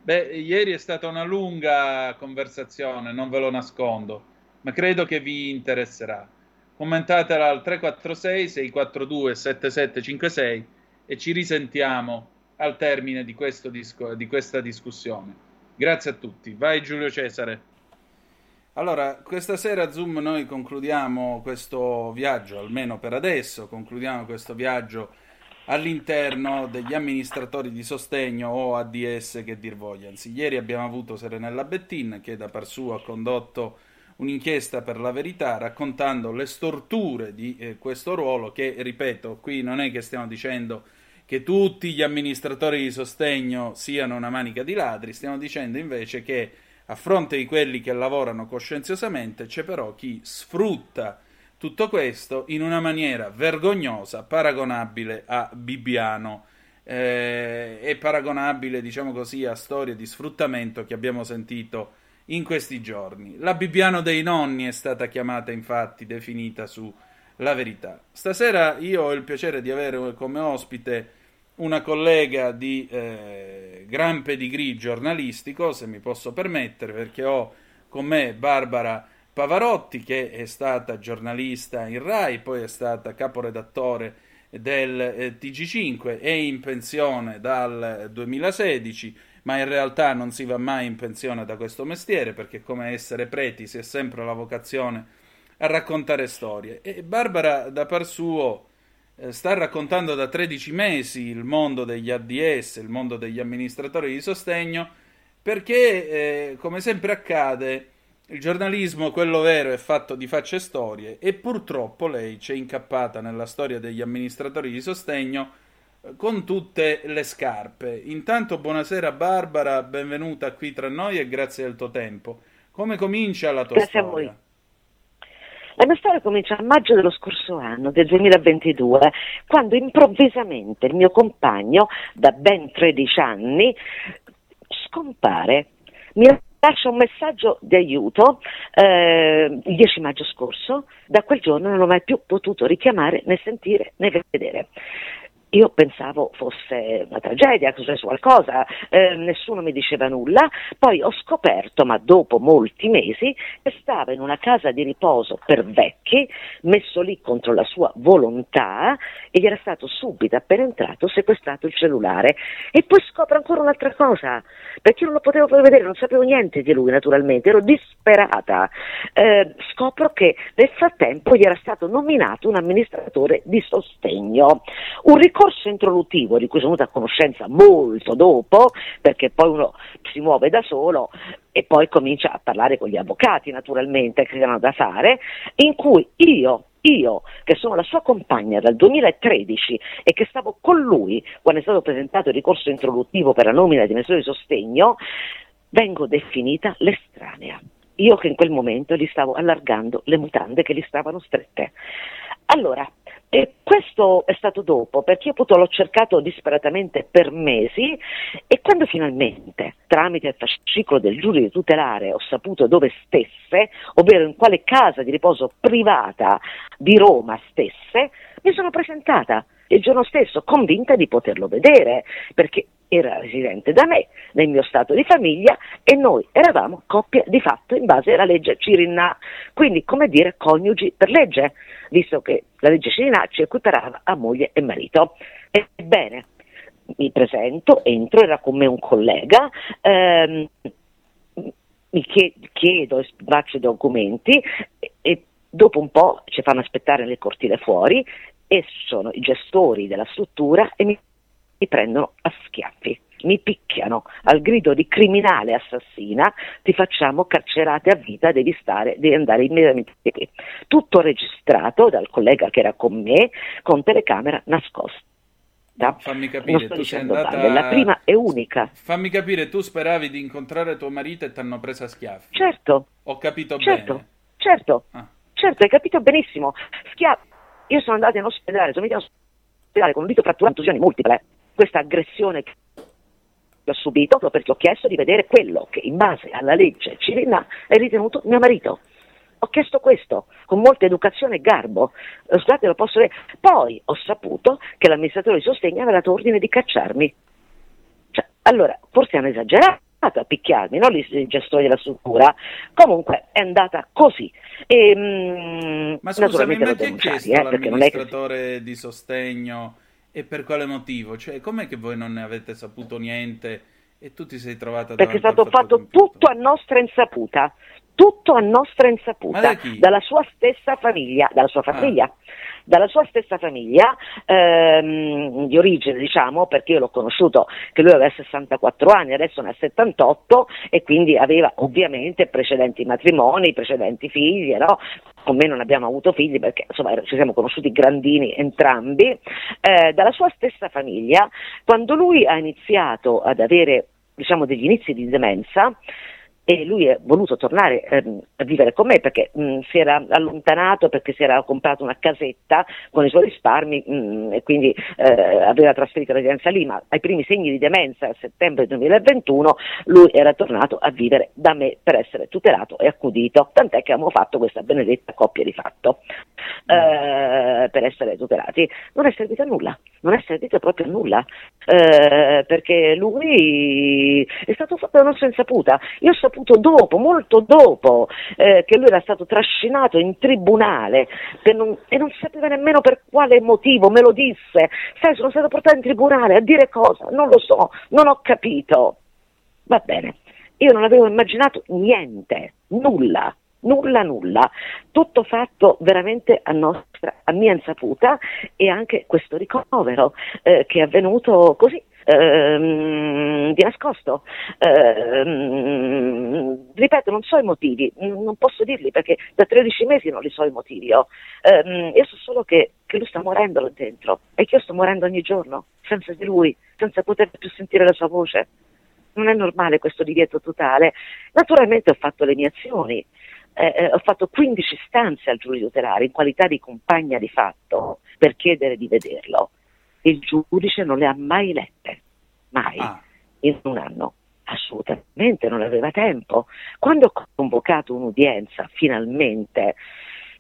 Beh, ieri è stata una lunga conversazione, non ve lo nascondo ma credo che vi interesserà. Commentatela al 346 642 7756 e ci risentiamo al termine di, disco, di questa discussione. Grazie a tutti. Vai Giulio Cesare. Allora, questa sera Zoom noi concludiamo questo viaggio, almeno per adesso, concludiamo questo viaggio all'interno degli amministratori di sostegno o ADS che dir vogliansi. Ieri abbiamo avuto Serenella Bettin che da par suo ha condotto un'inchiesta per la verità raccontando le storture di eh, questo ruolo che, ripeto, qui non è che stiamo dicendo che tutti gli amministratori di sostegno siano una manica di ladri, stiamo dicendo invece che a fronte di quelli che lavorano coscienziosamente c'è però chi sfrutta tutto questo in una maniera vergognosa, paragonabile a Bibbiano eh, paragonabile, diciamo così, a storie di sfruttamento che abbiamo sentito in questi giorni. La Bibbiano dei nonni è stata chiamata infatti, definita su La Verità. Stasera io ho il piacere di avere come ospite una collega di eh, gran pedigree giornalistico, se mi posso permettere, perché ho con me Barbara Pavarotti, che è stata giornalista in RAI, poi è stata caporedattore del eh, TG5, è in pensione dal 2016 ma in realtà non si va mai in pensione da questo mestiere perché come essere preti si è sempre la vocazione a raccontare storie. E Barbara, da par suo, eh, sta raccontando da 13 mesi il mondo degli ADS, il mondo degli amministratori di sostegno, perché, eh, come sempre accade, il giornalismo, quello vero, è fatto di facce storie e purtroppo lei c'è incappata nella storia degli amministratori di sostegno con tutte le scarpe. Intanto buonasera Barbara, benvenuta qui tra noi e grazie del tuo tempo. Come comincia la tua grazie storia? A voi. La mia storia comincia a maggio dello scorso anno, del 2022, quando improvvisamente il mio compagno, da ben 13 anni, scompare. Mi lascia un messaggio di aiuto eh, il 10 maggio scorso, da quel giorno non ho mai più potuto richiamare né sentire né vedere. Io pensavo fosse una tragedia, che successo qualcosa, eh, nessuno mi diceva nulla, poi ho scoperto, ma dopo molti mesi, che stava in una casa di riposo per vecchi, messo lì contro la sua volontà e gli era stato subito appena entrato sequestrato il cellulare. E poi scopro ancora un'altra cosa, perché io non lo potevo poi vedere, non sapevo niente di lui naturalmente, ero disperata. Eh, scopro che nel frattempo gli era stato nominato un amministratore di sostegno. Un ricordo corso introduttivo di cui sono venuta a conoscenza molto dopo, perché poi uno si muove da solo e poi comincia a parlare con gli avvocati naturalmente che hanno da fare, in cui io io, che sono la sua compagna dal 2013 e che stavo con lui quando è stato presentato il ricorso introduttivo per la nomina di misure di sostegno, vengo definita l'estranea. Io che in quel momento gli stavo allargando le mutande che gli stavano strette. Allora, e questo è stato dopo, perché io appunto l'ho cercato disperatamente per mesi e quando finalmente, tramite il fascicolo del giudice tutelare, ho saputo dove stesse, ovvero in quale casa di riposo privata di Roma stesse, mi sono presentata il giorno stesso convinta di poterlo vedere, perché era residente da me nel mio stato di famiglia e noi eravamo coppia di fatto in base alla legge Cirinna, quindi come dire coniugi per legge, visto che la legge Cirinna ci equiparava a moglie e marito. Ebbene, mi presento, entro, era con me un collega, ehm, mi chiedo faccio i documenti e dopo un po' ci fanno aspettare nel cortile fuori e sono i gestori della struttura e mi mi prendono a schiaffi, mi picchiano al grido di criminale assassina, ti facciamo carcerate a vita, devi stare, devi andare immediatamente qui. Tutto registrato dal collega che era con me con telecamera nascosta. Fammi capire, tu sei andata... Balle, la prima e unica. Fammi capire, tu speravi di incontrare tuo marito e ti hanno preso a schiaffi. Certo. Ho capito certo, bene. Certo, ah. certo, hai capito benissimo. Schiaffi. Io sono andata in ospedale, sono andata in ospedale con un dito fratturato, contusioni multiple questa aggressione che ho subito proprio perché ho chiesto di vedere quello che in base alla legge Cirinna è ritenuto mio marito. Ho chiesto questo con molta educazione e garbo. Eh, scusate, lo posso dire. Poi ho saputo che l'amministratore di sostegno aveva dato ordine di cacciarmi. Cioè, allora, forse hanno esagerato a picchiarmi, non i gestori della struttura. Comunque è andata così. E, mm, ma scusami, ma chi ha chiesto eh, l'amministratore che... di sostegno e per quale motivo? Cioè, com'è che voi non ne avete saputo niente e tu ti sei trovata Perché è stato fatto compiuto? tutto a nostra insaputa, tutto a nostra insaputa, da dalla sua stessa famiglia, dalla sua famiglia. Ah dalla sua stessa famiglia ehm, di origine, diciamo, perché io l'ho conosciuto che lui aveva 64 anni, adesso ne ha 78 e quindi aveva ovviamente precedenti matrimoni, precedenti figli, no? con me non abbiamo avuto figli perché insomma ci siamo conosciuti grandini entrambi, eh, dalla sua stessa famiglia, quando lui ha iniziato ad avere diciamo degli inizi di demenza, e lui è voluto tornare ehm, a vivere con me perché mh, si era allontanato perché si era comprato una casetta con i suoi risparmi mh, e quindi eh, aveva trasferito la residenza lì, ma ai primi segni di demenza a settembre 2021 lui era tornato a vivere da me per essere tutelato e accudito, tant'è che abbiamo fatto questa benedetta coppia di fatto eh, per essere tutelati. Non è servito a nulla, non è servito proprio a nulla eh, perché lui è stato fatto da nostra insaputa. Io so saputo dopo, molto dopo, eh, che lui era stato trascinato in tribunale non, e non sapeva nemmeno per quale motivo, me lo disse. Sai, sono stato portato in tribunale a dire cosa? Non lo so, non ho capito. Va bene. Io non avevo immaginato niente, nulla, nulla, nulla. Tutto fatto veramente a, nostra, a mia insaputa e anche questo ricovero eh, che è avvenuto così, ehm, di nascosto. Ehm, ripeto, non so i motivi, non posso dirli perché da 13 mesi non li so i motivi. Io, ehm, io so solo che, che, lui sta morendo là dentro e che io sto morendo ogni giorno, senza di lui, senza poter più sentire la sua voce. Non è normale questo divieto totale. Naturalmente ho fatto le mie azioni. Eh, eh ho fatto 15 stanze al giudice tutelare in qualità di compagna di fatto per chiedere di vederlo il giudice non le ha mai lette, mai, ah. in un anno. Assolutamente non aveva tempo. Quando ho convocato un'udienza, finalmente,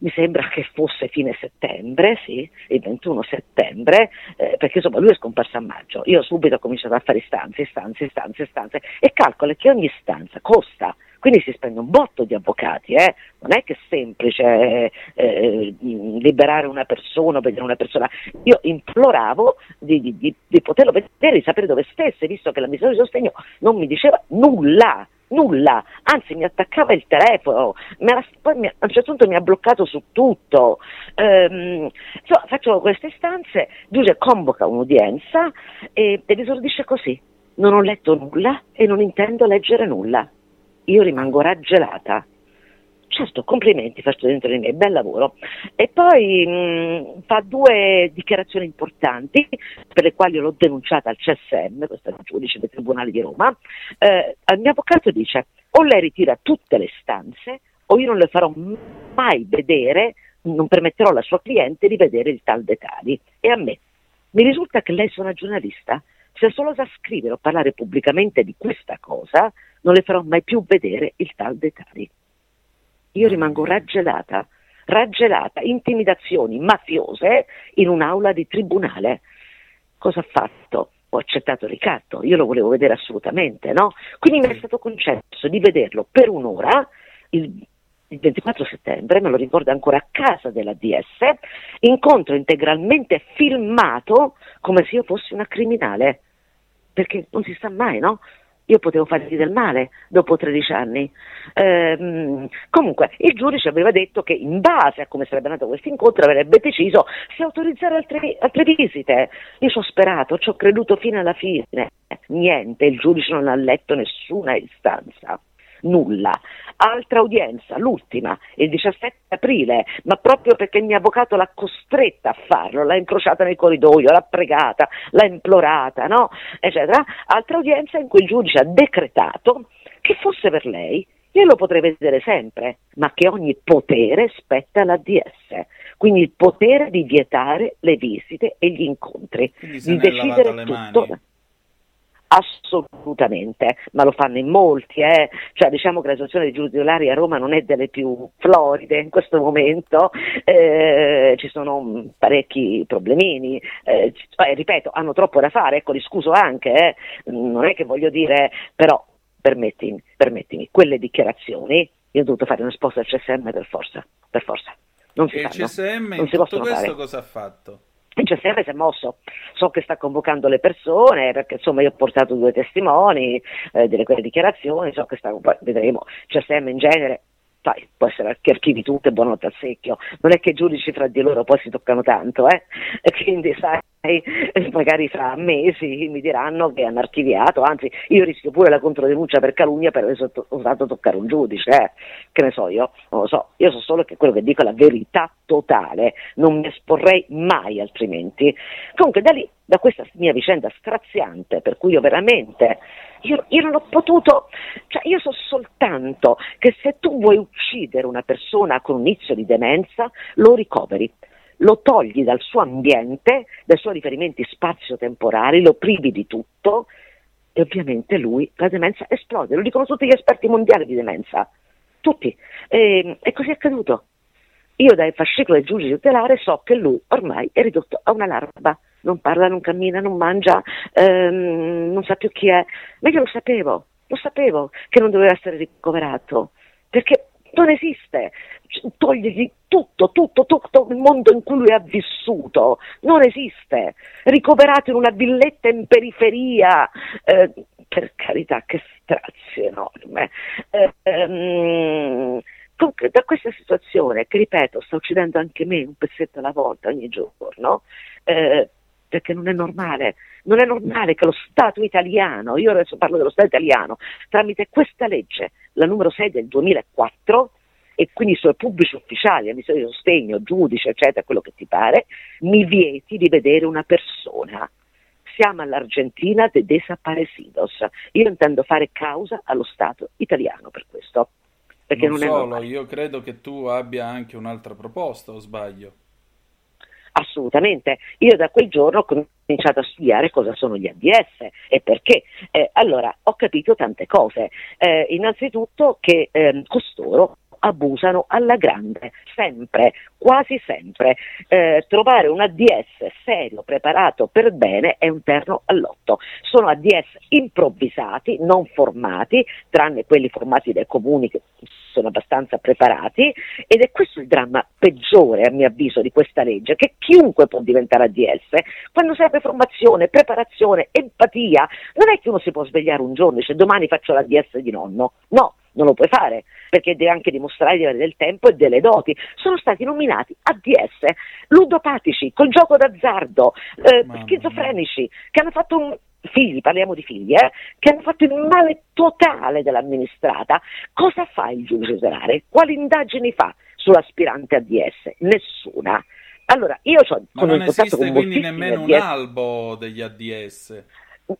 mi sembra che fosse fine settembre, sì, il 21 settembre, eh, perché insomma lui è scomparso a maggio. Io subito ho cominciato a fare istanze, istanze, istanze, istanze e calcolo che ogni stanza costa quindi si spende un botto di avvocati, eh? non è che è semplice eh, eh, liberare una persona, vedere una persona. Io imploravo di, di, di, di poterlo vedere, di sapere dove stesse, visto che la misura di sostegno non mi diceva nulla nulla, anzi mi attaccava il telefono, la, poi mi, a un certo punto mi ha bloccato su tutto. Ehm, insomma, faccio queste istanze, Giulia convoca un'udienza e, e esordisce così. Non ho letto nulla e non intendo leggere nulla io rimango raggelata. Certo, complimenti, faccio dentro di me, bel lavoro. E poi mh, fa due dichiarazioni importanti per le quali l'ho denunciata al CSM, questo è il giudice del Tribunale di Roma. Eh, il mio avvocato dice o lei ritira tutte le stanze o io non le farò mai vedere, non permetterò alla sua cliente di vedere il tal dettagli. E a me mi risulta che lei sia una giornalista, se solo sa scrivere o parlare pubblicamente di questa cosa, non le farò mai più vedere il tal dettagli. Io rimango raggelata, raggelata, intimidazioni mafiose in un'aula di tribunale. Cosa ha fatto? Ho accettato il ricatto, io lo volevo vedere assolutamente, no? Quindi mi è stato concesso di vederlo per un'ora, il, il 24 settembre, me lo ricordo ancora a casa della DS, incontro integralmente filmato come se io fossi una criminale, perché non si sa mai, no? Io potevo fargli del male dopo 13 anni. Ehm, comunque, il giudice aveva detto che in base a come sarebbe andato questo incontro avrebbe deciso se autorizzare altre, altre visite. Io ci ho sperato, ci ho creduto fino alla fine. Niente, il giudice non ha letto nessuna istanza nulla. Altra udienza, l'ultima, il 17 aprile, ma proprio perché il mio avvocato l'ha costretta a farlo, l'ha incrociata nel corridoio, l'ha pregata, l'ha implorata, no? eccetera. Altra udienza in cui il giudice ha decretato che fosse per lei io lo potrei vedere sempre, ma che ogni potere spetta alla DS, quindi il potere di vietare le visite e gli incontri, di decidere tutto. Mani. Assolutamente, ma lo fanno in molti, eh? cioè, diciamo che la situazione dei giudiziari a Roma non è delle più floride in questo momento, eh, ci sono parecchi problemini, eh, cioè, ripeto, hanno troppo da fare, ecco, li scuso anche, eh? non è che voglio dire, però permettimi, permettimi, quelle dichiarazioni, io ho dovuto fare una sposta al CSM per forza, per forza. Non si e il CSM non in tutto questo fare. cosa ha fatto? Il CSM si è mosso, so che sta convocando le persone perché insomma io ho portato due testimoni eh, delle quelle dichiarazioni, so che sta, vedremo, il CSM in genere sai, può essere che archivi tutto e buonanotte al secchio, non è che i giudici fra di loro poi si toccano tanto, eh? E quindi sai, magari fra mesi mi diranno che hanno archiviato, anzi io rischio pure la controdenuncia per calunnia per aver osato toccare un giudice, eh? che ne so io, non lo so, io so solo che quello che dico è la verità totale, non mi esporrei mai altrimenti. Comunque da lì, da questa mia vicenda straziante, per cui io veramente io, io, non ho potuto, cioè io so soltanto che se tu vuoi uccidere una persona con un inizio di demenza, lo ricoveri, lo togli dal suo ambiente, dai suoi riferimenti spazio-temporali, lo privi di tutto e ovviamente lui, la demenza esplode, lo dicono tutti gli esperti mondiali di demenza, tutti. E, e così è accaduto. Io dai fascicolo del giudice tutelare so che lui ormai è ridotto a una larva non parla, non cammina, non mangia, ehm, non sa più chi è. Ma io lo sapevo, lo sapevo che non doveva essere ricoverato, perché non esiste. Togligli tutto, tutto, tutto il mondo in cui lui ha vissuto. Non esiste. Ricoverato in una villetta in periferia. Eh, per carità, che strazio enorme. Eh, ehm, da questa situazione, che ripeto, sta uccidendo anche me un pezzetto alla volta ogni giorno, eh, perché non è normale, non è normale che lo Stato italiano, io adesso parlo dello Stato italiano, tramite questa legge, la numero 6 del 2004, e quindi suoi pubblici ufficiali, amministratori di sostegno, giudice, eccetera, quello che ti pare, mi vieti di vedere una persona. Siamo all'Argentina de desaparecidos. Io intendo fare causa allo Stato italiano per questo. Perché non, non solo, io credo che tu abbia anche un'altra proposta, o sbaglio? Assolutamente. Io da quel giorno ho cominciato a studiare cosa sono gli ADS e perché. Eh, allora, ho capito tante cose. Eh, innanzitutto che eh, costoro abusano alla grande, sempre, quasi sempre. Eh, trovare un ADS serio, preparato per bene, è un terno all'otto. Sono ADS improvvisati, non formati, tranne quelli formati dai comuni che sono abbastanza preparati, ed è questo il dramma peggiore, a mio avviso, di questa legge, che chiunque può diventare ADS, quando serve formazione, preparazione, empatia, non è che uno si può svegliare un giorno e dice domani faccio l'ADS di nonno, no, non lo puoi fare, perché deve anche dimostrare di avere del tempo e delle doti. Sono stati nominati ADS, ludopatici, col gioco d'azzardo, eh, schizofrenici, che hanno fatto un figli, parliamo di figli, eh, che hanno fatto il male totale dell'amministrata, cosa fa il giudice operare? Quali indagini fa sull'aspirante ADS? Nessuna. Allora, io ho Ma non esiste quindi nemmeno ADS. un albo degli ADS.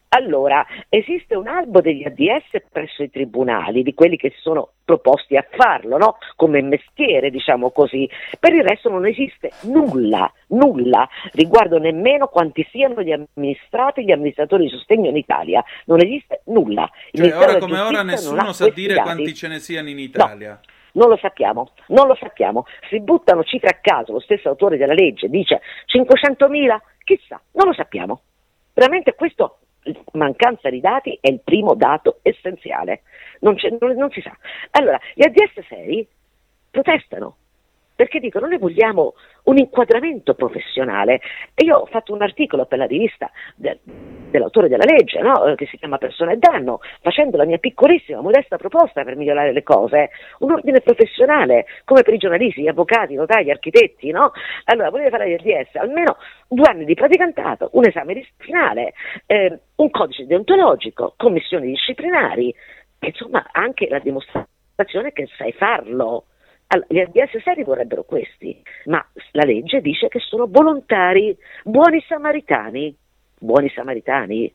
Allora, esiste un albo degli ADS presso i tribunali, di quelli che sono proposti a farlo, no? come mestiere, diciamo così. Per il resto non esiste nulla, nulla riguardo nemmeno quanti siano gli amministrati, gli amministratori di sostegno in Italia. Non esiste nulla. Il cioè, ora come ora nessuno sa dire dati. quanti ce ne siano in Italia. No. Non lo sappiamo, non lo sappiamo. Si buttano cifre a caso, lo stesso autore della legge dice 500.000, chissà, non lo sappiamo. Veramente questo mancanza di dati è il primo dato essenziale, non, non, non si sa. Allora, gli ADS seri protestano perché dicono noi vogliamo un inquadramento professionale e io ho fatto un articolo per la rivista de, dell'autore della legge no? che si chiama Persona e Danno facendo la mia piccolissima modesta proposta per migliorare le cose un ordine professionale come per i giornalisti, gli avvocati, i notai, gli architetti no? allora volete fare gli ADS almeno due anni di praticantato un esame finale eh, un codice deontologico commissioni disciplinari insomma anche la dimostrazione che sai farlo allora, gli ADS seri vorrebbero questi, ma la legge dice che sono volontari, buoni samaritani. Buoni samaritani?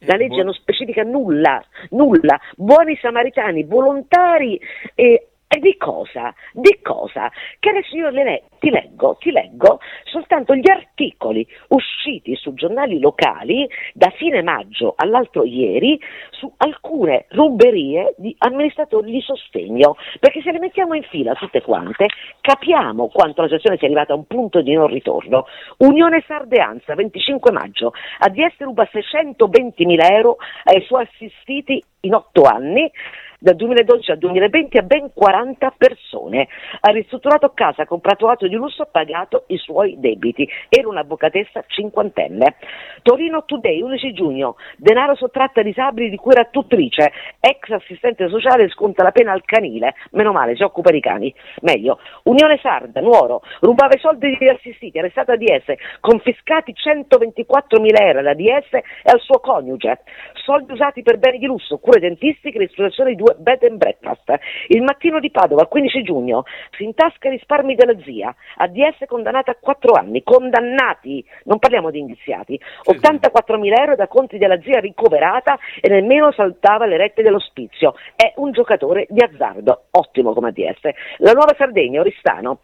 La legge buon... non specifica nulla, nulla. Buoni samaritani, volontari e e di cosa? Di cosa? Che adesso io le, ti, leggo, ti leggo soltanto gli articoli usciti su giornali locali da fine maggio all'altro ieri su alcune ruberie di amministratori di sostegno, perché se le mettiamo in fila tutte quante capiamo quanto la situazione sia arrivata a un punto di non ritorno. Unione Sardeanza, 25 maggio, ADS ruba 620 mila euro ai suoi assistiti in otto anni, dal 2012 al 2020 a ben 40 persone. Ha ristrutturato casa, comprato auto di lusso, ha pagato i suoi debiti. Era un'avvocatessa cinquantenne. Torino Today, 11 giugno, denaro sottratto ai disabili di cui era tutrice, ex assistente sociale sconta la pena al canile, meno male, si occupa di cani. Meglio, Unione Sarda, Nuoro, rubava i soldi degli assistiti, arrestata DS, confiscati 124 mila euro alla DS e al suo coniuge, soldi usati per beni di lusso, cure dentistiche, ristrutturazione di due bed and breakfast. Il mattino di Padova, 15 giugno, si intasca i risparmi della zia, ADS condannata a 4 anni, condannati, non parliamo di indiziati, 84.000 euro da conti della zia ricoverata e nemmeno saltava le rette dell'ospizio. È un giocatore di azzardo, ottimo come ADS. La nuova Sardegna, Oristano,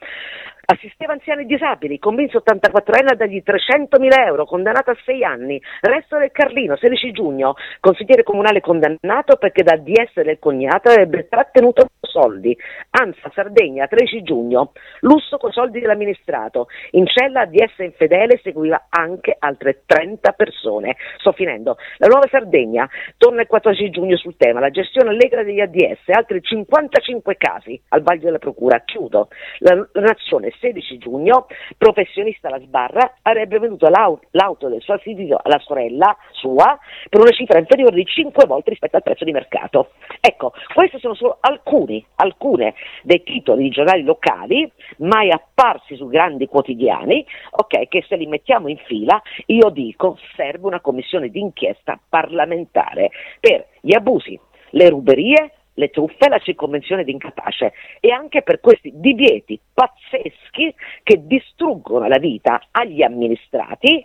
Assisteva anziani disabili, convinse 84enne a dargli 300.000 euro, condannato a 6 anni. Resto del Carlino, 16 giugno, consigliere comunale condannato perché da DS del cognato avrebbe trattenuto soldi. Anza, Sardegna, 13 giugno, lusso con soldi dell'amministrato. In cella DS infedele seguiva anche altre 30 persone. Sto finendo. La nuova Sardegna torna il 14 giugno sul tema, la gestione allegra degli ADS, altri 55 casi al vaglio della procura. Chiudo. La, la nazione 16 giugno, professionista alla sbarra, avrebbe venduto l'auto, del suo figlio alla sorella sua per una cifra inferiore di 5 volte rispetto al prezzo di mercato. Ecco, questi sono solo alcuni, alcune dei titoli di giornali locali mai apparsi su grandi quotidiani, ok, che se li mettiamo in fila, io dico serve una commissione d'inchiesta parlamentare per gli abusi, le ruberie, le truffe, la circonvenzione di incapace. E anche per questi divieti pazzeschi che distruggono la vita agli amministrati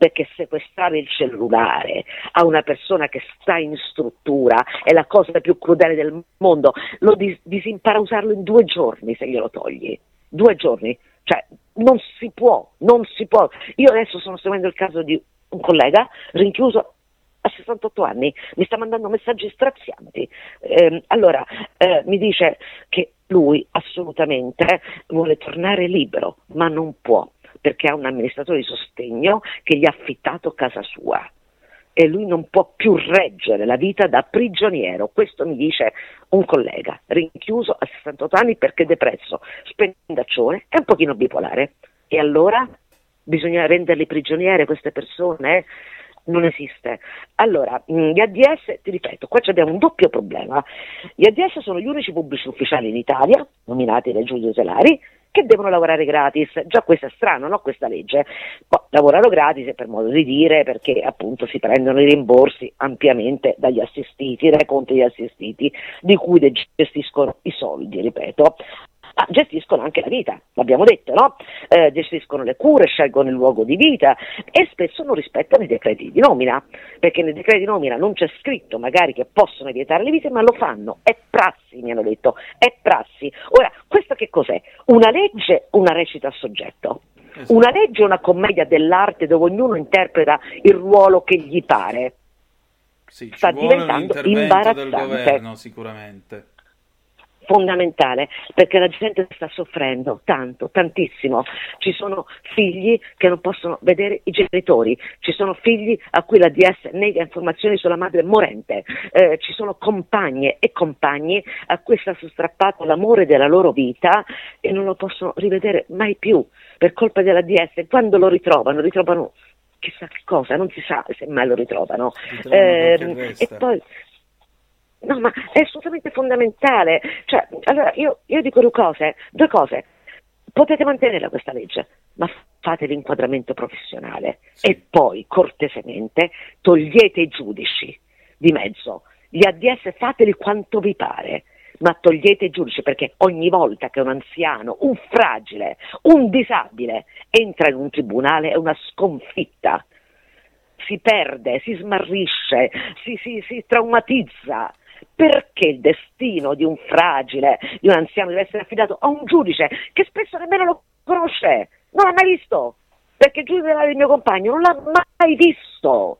perché sequestrare il cellulare a una persona che sta in struttura è la cosa più crudele del mondo, lo dis- disimpara a usarlo in due giorni se glielo togli, due giorni, cioè non si può, non si può. Io adesso sto seguendo il caso di un collega rinchiuso a 68 anni, mi sta mandando messaggi strazianti. Eh, allora, eh, mi dice che lui assolutamente vuole tornare libero, ma non può, perché ha un amministratore di sostegno che gli ha affittato casa sua e lui non può più reggere la vita da prigioniero. Questo mi dice un collega, rinchiuso a 68 anni perché depresso, spendaccione e un pochino bipolare. E allora bisogna renderli prigioniere queste persone? Non esiste. Allora, mm, gli ADS, ti ripeto, qua abbiamo un doppio problema. Gli ADS sono gli unici pubblici ufficiali in Italia, nominati dai giudici Selari, che devono lavorare gratis. Già questo è strano, no? Questa legge. Poi lavorano gratis per modo di dire, perché appunto si prendono i rimborsi ampiamente dagli assistiti, dai conti degli assistiti, di cui gestiscono i soldi, ripeto ma gestiscono anche la vita, l'abbiamo detto, no? Eh, gestiscono le cure, scelgono il luogo di vita e spesso non rispettano i decreti di nomina, perché nei decreti di nomina non c'è scritto magari che possono vietare le visite, ma lo fanno, è prassi, mi hanno detto, è prassi. Ora, questa che cos'è? Una legge, una recita a soggetto. Esatto. Una legge è una commedia dell'arte dove ognuno interpreta il ruolo che gli pare. Sì, sta diventando imbarazzante. del governo sicuramente fondamentale perché la gente sta soffrendo tanto, tantissimo. Ci sono figli che non possono vedere i genitori, ci sono figli a cui la DS nega informazioni sulla madre morente, eh, ci sono compagne e compagni a cui sta strappato l'amore della loro vita e non lo possono rivedere mai più per colpa della DS. Quando lo ritrovano, ritrovano chissà che cosa, non si sa se mai lo ritrovano. Eh, e poi No, ma è assolutamente fondamentale. Cioè, allora io, io dico due cose, due cose. Potete mantenerla questa legge, ma fate l'inquadramento professionale sì. e poi cortesemente togliete i giudici di mezzo. Gli ADS fateli quanto vi pare, ma togliete i giudici perché ogni volta che un anziano, un fragile, un disabile entra in un tribunale è una sconfitta. Si perde, si smarrisce, si, si, si traumatizza perché il destino di un fragile, di un anziano deve essere affidato a un giudice che spesso nemmeno lo conosce, non l'ha mai visto, perché il giudice del mio compagno non l'ha mai visto.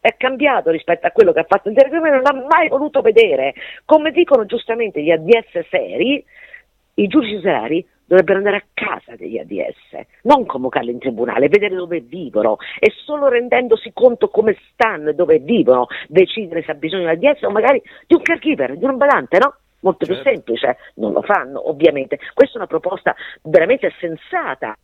È cambiato rispetto a quello che ha fatto il direttore, non l'ha mai voluto vedere. Come dicono giustamente gli ADS seri, i giudici serari dovrebbero andare a casa degli ADS, non convocarli in tribunale, vedere dove vivono e solo rendendosi conto come stanno e dove vivono decidere se ha bisogno di ADS o magari di un caregiver, di un badante, no? Molto certo. più semplice, non lo fanno ovviamente. Questa è una proposta veramente sensata,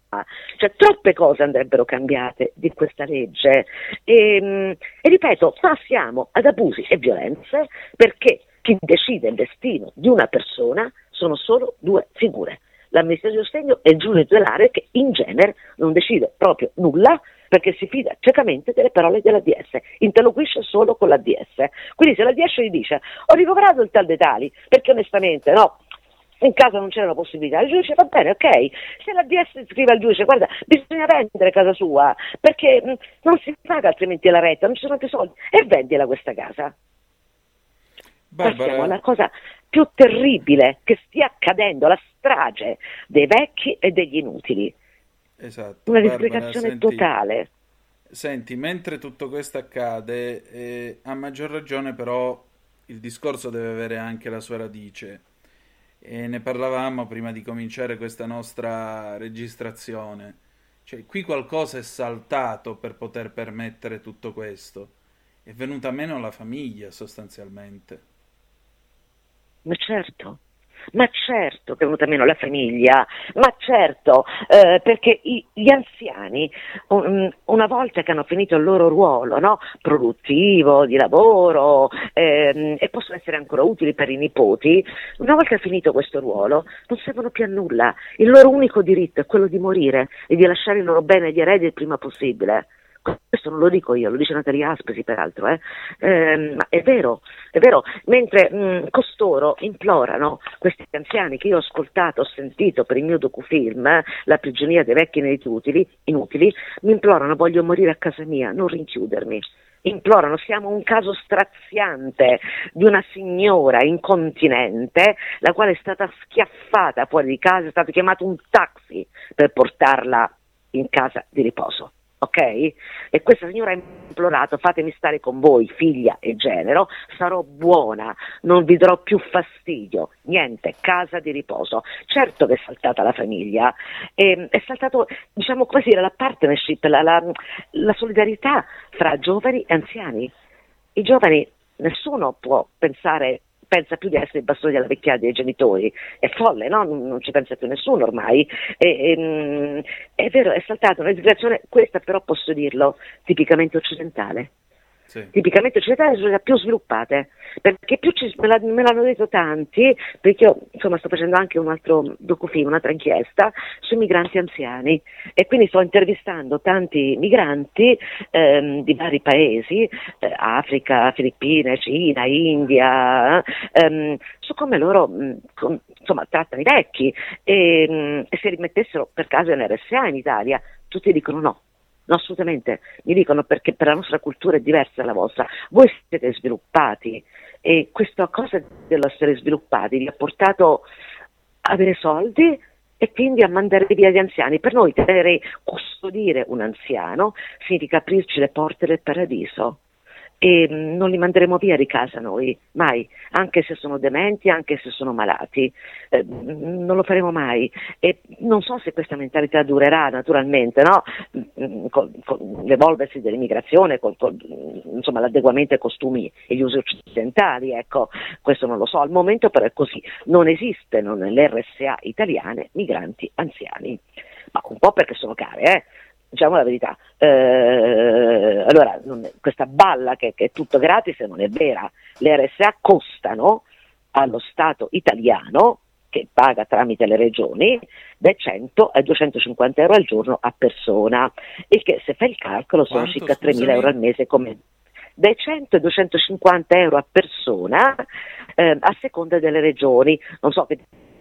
cioè troppe cose andrebbero cambiate di questa legge e, ehm, e ripeto, passiamo ad abusi e violenze perché chi decide il destino di una persona sono solo due figure, l'amministratore di sostegno è il giudice tutelare che in genere non decide proprio nulla perché si fida ciecamente delle parole della DS, interloquisce solo con la DS. Quindi se la DS gli dice ho ricoverato il tal dei tali, perché onestamente no, in casa non c'era la possibilità, il giudice va bene, ok, se la DS scrive al giudice guarda bisogna vendere casa sua perché mh, non si paga altrimenti la retta, non ci sono più soldi e vendila questa casa. Barbara... Passiamo alla cosa più terribile che stia accadendo, la strage dei vecchi e degli inutili. Esatto. Una disgregazione totale. Senti, mentre tutto questo accade, eh, a maggior ragione però il discorso deve avere anche la sua radice. E ne parlavamo prima di cominciare questa nostra registrazione. Cioè, qui qualcosa è saltato per poter permettere tutto questo. È venuta meno la famiglia sostanzialmente. Ma certo, ma certo che è venuta meno la famiglia, ma certo eh, perché i, gli anziani un, una volta che hanno finito il loro ruolo no? produttivo, di lavoro ehm, e possono essere ancora utili per i nipoti, una volta finito questo ruolo non servono più a nulla, il loro unico diritto è quello di morire e di lasciare il loro bene agli eredi il prima possibile questo non lo dico io, lo dice Natalia Aspesi peraltro, eh? Eh, ma è vero, è vero, mentre mh, costoro implorano questi anziani che io ho ascoltato, ho sentito per il mio docufilm, eh, La prigionia dei vecchi inutili, inutili, mi implorano voglio morire a casa mia, non rinchiudermi. Implorano, siamo un caso straziante di una signora incontinente la quale è stata schiaffata fuori di casa, è stato chiamato un taxi per portarla in casa di riposo ok? E questa signora ha implorato, fatemi stare con voi, figlia e genero, sarò buona, non vi darò più fastidio, niente, casa di riposo. Certo che è saltata la famiglia, e, è saltato, diciamo così, la partnership, la, la, la solidarietà fra giovani e anziani. I giovani, nessuno può pensare pensa più di essere il bastone della vecchiaia dei genitori, è folle, no? non, ci pensa più nessuno ormai. E, e, mm, è vero, è saltata una disgrazia, questa però posso dirlo, tipicamente occidentale sì. tipicamente occidentali sono le più sviluppate, perché più ci, me, la, me, l'hanno detto tanti, perché io insomma, sto facendo anche un altro docufilm, un'altra inchiesta sui migranti anziani. E quindi sto intervistando tanti migranti ehm, di vari paesi, eh, Africa, Filippine, Cina, India, ehm, su come loro mh, com, insomma, trattano i vecchi. E, mh, e se rimettessero per caso in RSA in Italia, tutti dicono no No, assolutamente, mi dicono perché per la nostra cultura è diversa dalla vostra. Voi siete sviluppati e questa cosa dell'essere sviluppati vi ha portato a avere soldi e quindi a mandare via gli anziani. Per noi tenere, custodire un anziano significa aprirci le porte del paradiso e mm, non li manderemo via di casa noi, mai, anche se sono dementi, anche se sono malati, eh, mm, non lo faremo mai. E non so se questa mentalità durerà naturalmente, no? Mm, con, con l'evolversi dell'immigrazione, con, con insomma, l'adeguamento ai costumi e gli usi occidentali, ecco, questo non lo so, al momento però è così, non esistono nelle RSA italiane migranti anziani, ma un po' perché sono care, eh? Diciamo la verità. Eh, allora, questa balla che, che, è tutto gratis non è vera. Le RSA costano allo Stato italiano, che paga tramite le regioni, dai 100 ai 250 euro al giorno a persona, e che se fai il calcolo sono Quanto, circa 3.000 scusami? euro al mese come dai 100 ai 250 euro a persona eh, a seconda delle regioni. Non so che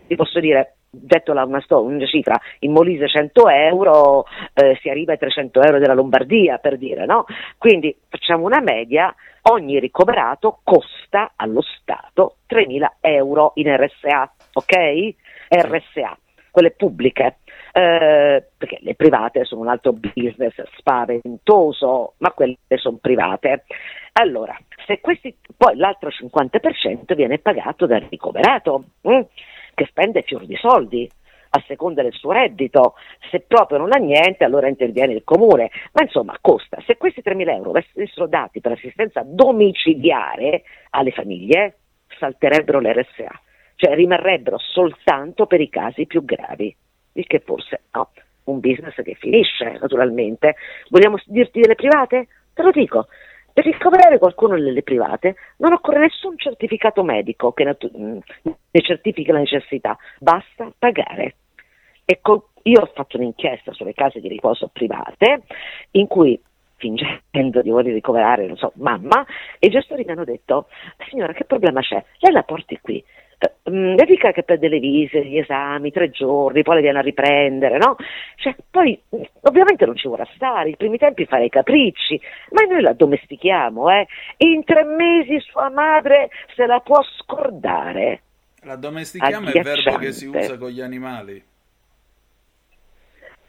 ti posso dire, detto la, una, una, cifra, in Molise 100 euro, eh, si arriva ai 300 euro della Lombardia per dire, no? Quindi facciamo una media, ogni ricoverato costa allo Stato 3.000 euro in RSA, ok? RSA, quelle pubbliche. Eh, perché le private sono un altro business spaventoso, ma quelle sono private. Allora, se questi, poi l'altro 50% viene pagato dal ricoverato. Hm? Che spende fior di soldi a seconda del suo reddito, se proprio non ha niente allora interviene il comune, ma insomma costa, se questi 3.000 euro venissero dati per assistenza domiciliare alle famiglie, salterebbero l'RSA, cioè rimarrebbero soltanto per i casi più gravi, il che forse no, un business che finisce naturalmente. Vogliamo dirti delle private? Te lo dico, per ricoverare qualcuno nelle private non occorre nessun certificato medico che natu- mm, ne certifichi la necessità, basta pagare. Ecco, io ho fatto un'inchiesta sulle case di riposo private in cui fingendo di voler ricoverare, non so, mamma, e i gestori mi hanno detto, signora che problema c'è? Lei la porti qui, Mm, dedica che per delle visite, gli esami, tre giorni, poi le viene a riprendere, no? Cioè, poi ovviamente non ci vorrà stare, i primi tempi fare i capricci, ma noi la domestichiamo, eh? In tre mesi sua madre se la può scordare. La domestichiamo è il verbo che si usa con gli animali.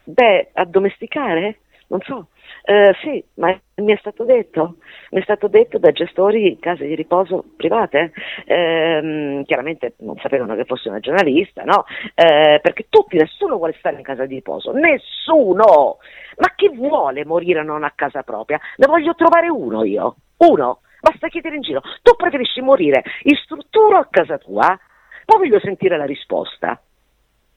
Beh, addomesticare? Non so. Eh, sì, ma mi è stato detto, mi è stato detto da gestori di case di riposo private, eh, chiaramente non sapevano che fossi una giornalista, no? Eh, perché tutti, nessuno vuole stare in casa di riposo, nessuno! Ma chi vuole morire non a casa propria? Ne voglio trovare uno io, uno, basta chiedere in giro, tu preferisci morire in struttura o a casa tua? poi voglio sentire la risposta.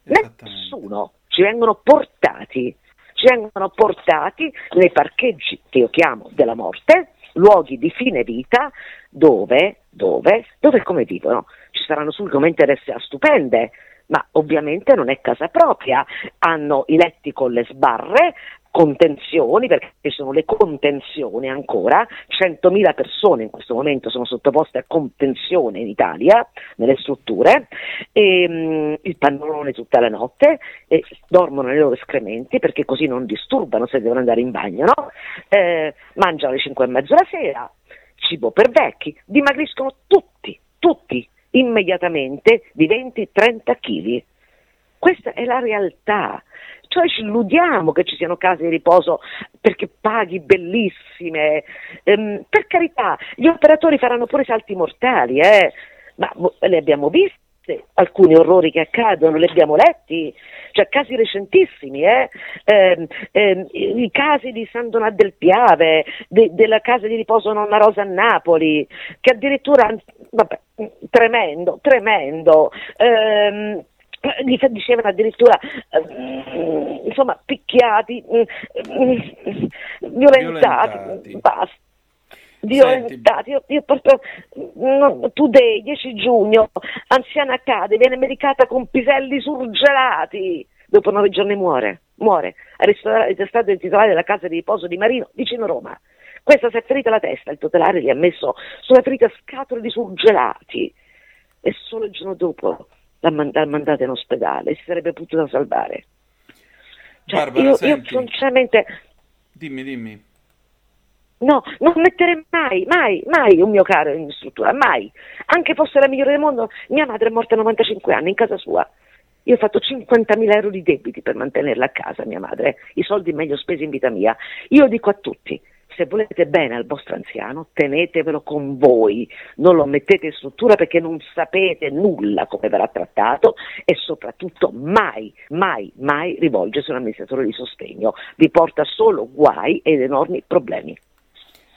Nessuno, ci vengono portati, ci vengono portati nei parcheggi che io chiamo della morte, luoghi di fine vita dove, dove, dove come vivono. Ci saranno sicuramente RSA stupende, ma ovviamente non è casa propria, hanno i letti con le sbarre, contenzioni, perché sono le contenzioni ancora, 100.000 persone in questo momento sono sottoposte a contenzione in Italia, nelle strutture, e, um, il pannolone tutta la notte, e dormono nei loro escrementi perché così non disturbano se devono andare in bagno, no? eh, mangiano alle 5 e mezza la sera, cibo per vecchi, dimagriscono tutti, tutti, immediatamente di 20-30 kg. Questa è la realtà. Cioè ci illudiamo che ci siano case di riposo perché paghi bellissime. Ehm, per carità, gli operatori faranno pure salti mortali, eh? ma le abbiamo viste alcuni orrori che accadono, li abbiamo letti, cioè casi recentissimi, eh? Eh, eh, i casi di San Donà del Piave, de, della casa di riposo Nonna Rosa a Napoli, che addirittura, vabbè, tremendo, tremendo. Ehm, gli dicevano addirittura eh, insomma picchiati, eh, violentati, violentati. basta violentati. Io, io proprio, no, today, 10 giugno, anziana cade, viene medicata con piselli surgelati. Dopo nove giorni muore, muore. È stato il titolare della casa di riposo di Marino, vicino Roma. Questa si è ferita la testa, il tutelare gli ha messo sulla ferita scatole di surgelati. E solo il giorno dopo l'ha mandata in ospedale, si sarebbe potuta salvare. Cioè, Barbara, io, io sinceramente... Dimmi, dimmi. No, non mettere mai, mai, mai un mio caro in struttura, mai. Anche fosse la migliore del mondo, mia madre è morta a 95 anni in casa sua. Io ho fatto 50.000 euro di debiti per mantenerla a casa, mia madre, i soldi meglio spesi in vita mia. Io dico a tutti, se volete bene al vostro anziano, tenetevelo con voi, non lo mettete in struttura perché non sapete nulla come verrà trattato e soprattutto mai, mai, mai rivolgersi a un amministratore di sostegno, vi porta solo guai ed enormi problemi.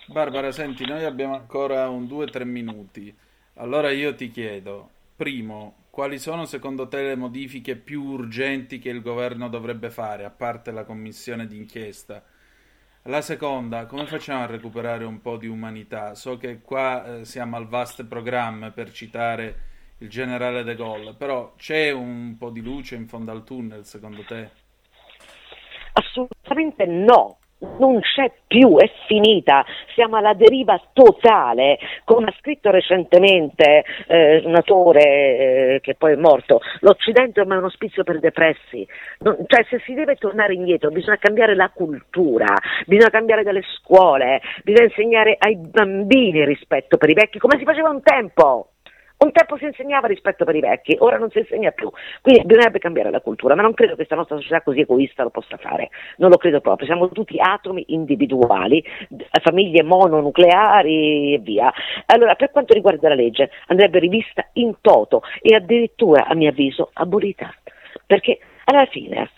Barbara, senti, noi abbiamo ancora un 2-3 minuti. Allora io ti chiedo, primo, quali sono secondo te le modifiche più urgenti che il governo dovrebbe fare, a parte la commissione d'inchiesta? La seconda, come facciamo a recuperare un po' di umanità? So che qua eh, siamo al vast programma per citare il generale De Gaulle, però c'è un po' di luce in fondo al tunnel secondo te? Assolutamente no, non c'è più, è finita, siamo alla deriva totale. Come ha scritto recentemente eh, un autore eh, che poi è morto, l'Occidente è ormai uno spizio per depressi. Non, cioè, se si deve tornare indietro bisogna cambiare la cultura, bisogna cambiare delle scuole, bisogna insegnare ai bambini rispetto per i vecchi, come si faceva un tempo. Un tempo si insegnava rispetto per i vecchi, ora non si insegna più. Quindi bisognerebbe cambiare la cultura, ma non credo che questa nostra società così egoista lo possa fare. Non lo credo proprio. Siamo tutti atomi individuali, famiglie mononucleari e via. Allora, per quanto riguarda la legge, andrebbe rivista in toto e addirittura, a mio avviso, abolita. Perché alla fine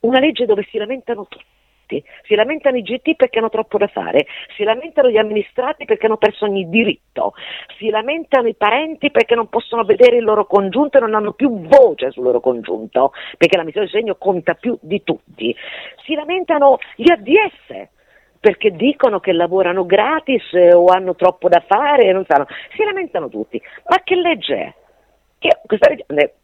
una legge dove si lamentano tutti amministrati, si lamentano i GT perché hanno troppo da fare, si lamentano gli amministrati perché hanno perso ogni diritto, si lamentano i parenti perché non possono vedere il loro congiunto e non hanno più voce sul loro congiunto, perché la missione di segno conta più di tutti, si lamentano gli ADS perché dicono che lavorano gratis o hanno troppo da fare e non sanno, si lamentano tutti, ma che legge è? Che questa legge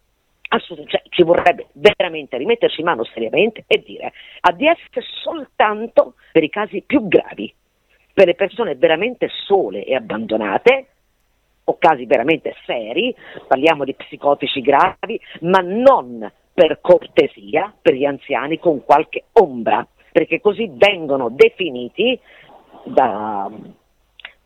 cioè, ci vorrebbe veramente rimetterci in mano seriamente e dire ADS soltanto per i casi più gravi, per le persone veramente sole e abbandonate o casi veramente seri, parliamo di psicotici gravi, ma non per cortesia per gli anziani con qualche ombra, perché così vengono definiti da,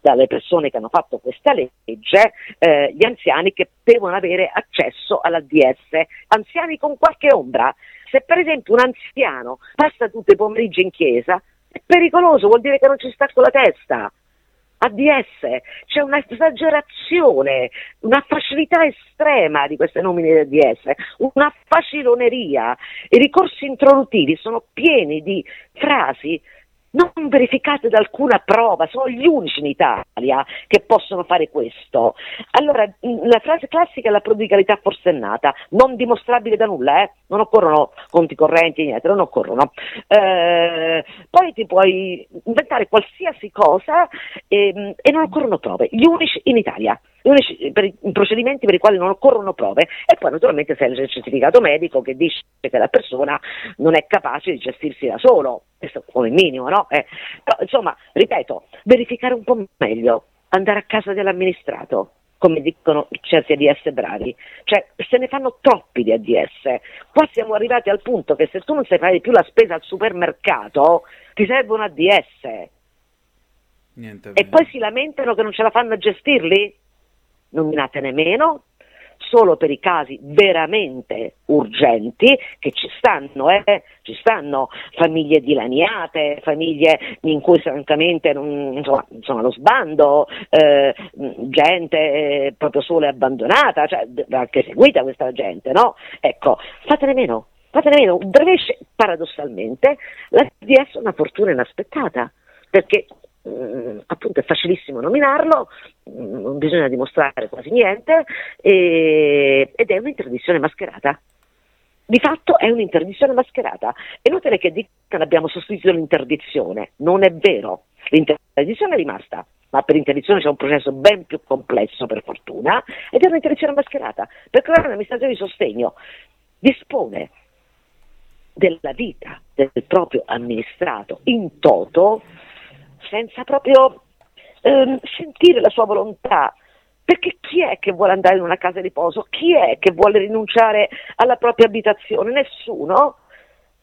dalle persone che hanno fatto questa legge eh, gli anziani che devono avere accesso alla DS, anziani con qualche ombra. Se per esempio un anziano passa tutti i pomeriggi in chiesa, è pericoloso, vuol dire che non ci sta con la testa. ADS, c'è una esagerazione, una facilità estrema di queste nomine di ADS, una faciloneria. I ricorsi introduttivi sono pieni di frasi non verificate da alcuna prova, sono gli unici in Italia che possono fare questo. Allora, la frase classica è la prodigalità forsennata, non dimostrabile da nulla, eh? non occorrono conti correnti, niente, non occorrono. Eh, poi ti puoi inventare qualsiasi cosa e, ehm, e non occorrono prove, gli unici in Italia i procedimenti per i quali non occorrono prove e poi naturalmente c'è il certificato medico che dice che la persona non è capace di gestirsi da solo, questo come minimo, no? Eh, però, insomma, ripeto, verificare un po' meglio, andare a casa dell'amministrato, come dicono certi ADS bravi, cioè se ne fanno troppi di ADS. Qua siamo arrivati al punto che se tu non sai fare più la spesa al supermercato, ti serve un ADS. Niente e poi si lamentano che non ce la fanno a gestirli? Nominatene meno, solo per i casi veramente urgenti, che ci stanno, eh? ci stanno famiglie dilaniate, famiglie in cui francamente non, insomma, insomma, lo sbando, eh, gente eh, proprio sola e abbandonata, cioè anche seguita questa gente, no? Ecco, fatene meno, fatene meno. Brescia, paradossalmente, la DS è una fortuna inaspettata, perché eh, appunto è facilissimo nominarlo, mm, non bisogna dimostrare quasi niente e, ed è un'interdizione mascherata. Di fatto è un'interdizione mascherata. È inutile che dicano abbiamo sostituito l'interdizione, non è vero. L'interdizione è rimasta, ma per interdizione c'è un processo ben più complesso per fortuna ed è un'interdizione mascherata, perché l'amministrazione di sostegno dispone della vita del proprio amministrato in toto senza proprio ehm, sentire la sua volontà. Perché chi è che vuole andare in una casa di riposo? Chi è che vuole rinunciare alla propria abitazione? Nessuno.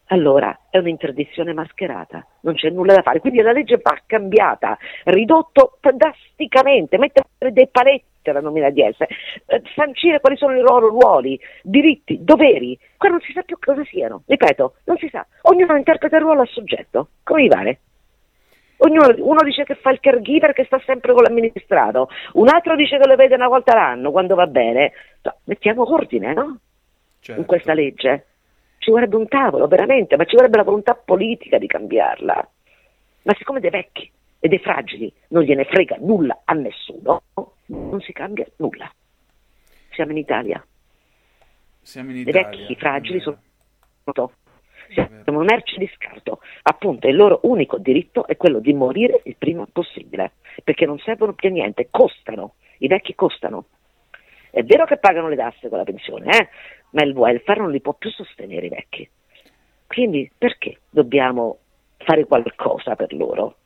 Allora è un'interdizione mascherata, non c'è nulla da fare. Quindi la legge va cambiata, ridotto drasticamente, mettere dei paletti alla nomina di esse, eh, sancire quali sono i loro ruoli, diritti, doveri. Qua non si sa più cosa siano, ripeto, non si sa. Ognuno interpreta il ruolo al soggetto, come gli pare. Ognuno, uno dice che fa il caregiver che sta sempre con l'amministrato, un altro dice che lo vede una volta l'anno quando va bene. Mettiamo ordine, no? Certo. In questa legge. Ci vorrebbe un tavolo, veramente, ma ci vorrebbe la volontà politica di cambiarla. Ma siccome dei vecchi e dei fragili non gliene frega nulla a nessuno, non si cambia nulla. Siamo in Italia. Siamo in Italia. I vecchi, i fragili sono siamo merci di scarto. Appunto, il loro unico diritto è quello di morire il prima possibile, perché non servono più a niente, costano, i vecchi costano. È vero che pagano le tasse con la pensione, eh? ma il welfare non li può più sostenere i vecchi. Quindi perché dobbiamo fare qualcosa per loro?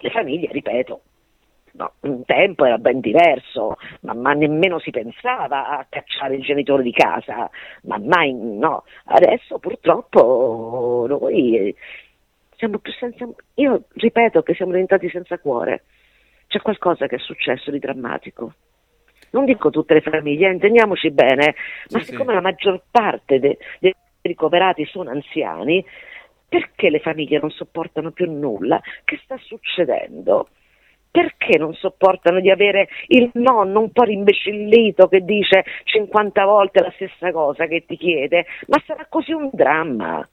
Le famiglie, ripeto, No, un tempo era ben diverso, ma, ma, nemmeno si pensava a cacciare il genitore di casa, ma mai no. Adesso purtroppo noi siamo più senza. Io ripeto che siamo diventati senza cuore. C'è qualcosa che è successo di drammatico. Non dico tutte le famiglie, intendiamoci bene, ma sì, siccome sì. la maggior parte dei, dei ricoverati sono anziani, perché le famiglie non sopportano più nulla? Che sta succedendo? Perché non sopportano di avere il nonno un po' rimbecillito che dice 50 volte la stessa cosa che ti chiede? Ma sarà così un dramma?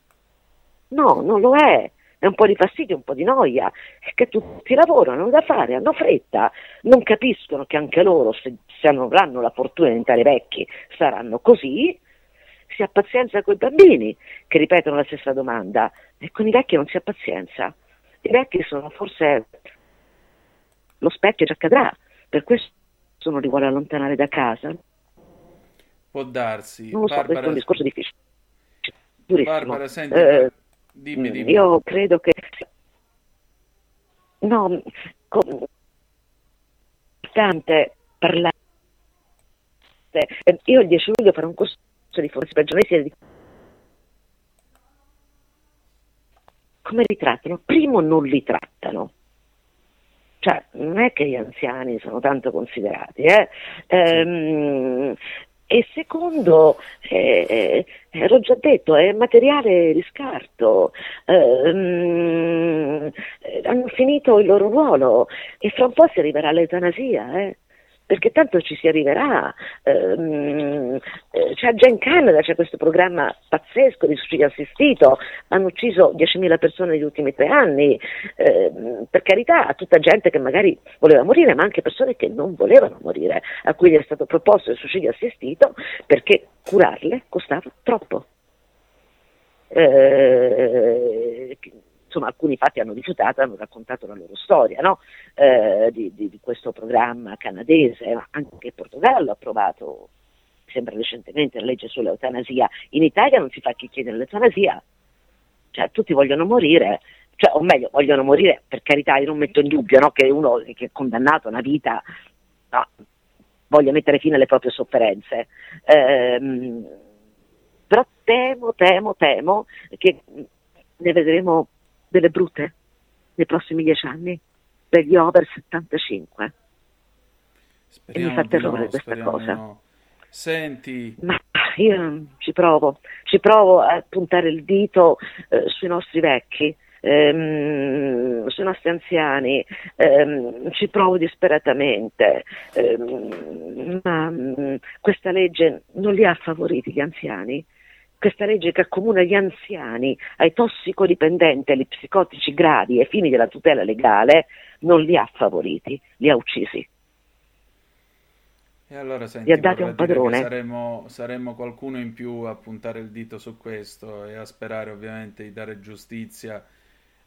No, non lo è. È un po' di fastidio, un po' di noia, è che tutti lavorano, hanno da fare, hanno fretta, non capiscono che anche loro, se, se non avranno la fortuna di diventare vecchi, saranno così. Si ha pazienza con i bambini che ripetono la stessa domanda e con i vecchi non si ha pazienza. I vecchi sono forse lo specchio ci accadrà, per questo non li vuole allontanare da casa. Può darsi. Non lo Barbara... so, questo è un discorso difficile. Durissimo. Barbara, senti, eh, dimmi, dimmi. Io credo che... No, con... importante parlare. Eh, io il 10 luglio farò un corso di formazione per di come li trattano? Primo non li trattano. Cioè, non è che gli anziani sono tanto considerati, eh? ehm, e secondo, eh, eh, l'ho già detto, è materiale di scarto, ehm, hanno finito il loro ruolo e fra un po' si arriverà all'eutanasia. Eh? Perché tanto ci si arriverà. Ehm, eh, c'è già in Canada, c'è questo programma pazzesco di suicidio assistito, hanno ucciso 10.000 persone negli ultimi tre anni, ehm, per carità, a tutta gente che magari voleva morire, ma anche persone che non volevano morire, a cui è stato proposto il suicidio assistito perché curarle costava troppo. Eh, insomma alcuni infatti hanno rifiutato, hanno raccontato la loro storia no? eh, di, di, di, questo programma canadese, ma anche Portogallo ha approvato, sembra recentemente, la legge sull'eutanasia. In Italia non si fa chi chiede l'eutanasia, cioè tutti vogliono morire, cioè, o meglio, vogliono morire, per carità, io non metto in dubbio no, che uno che è condannato a una vita no, voglia mettere fine alle proprie sofferenze. Eh, però temo, temo, temo che ne vedremo delle brutte nei prossimi dieci anni per gli over 75. Speriamo e mi fa terrore no, questa cosa. No. Senti. Ma io ci provo, ci provo a puntare il dito eh, sui nostri vecchi. Ehm, sui nostri anziani, ehm, ci provo disperatamente, ehm, ma mh, mm, questa legge non li ha favoriti gli anziani, questa legge che accomuna gli anziani ai tossicodipendenti, agli psicotici gravi ai fini della tutela legale, non li ha favoriti, li ha uccisi. E allora senti, li ha dati un padrone. Saremo, saremo qualcuno in più a puntare il dito su questo e a sperare ovviamente di dare giustizia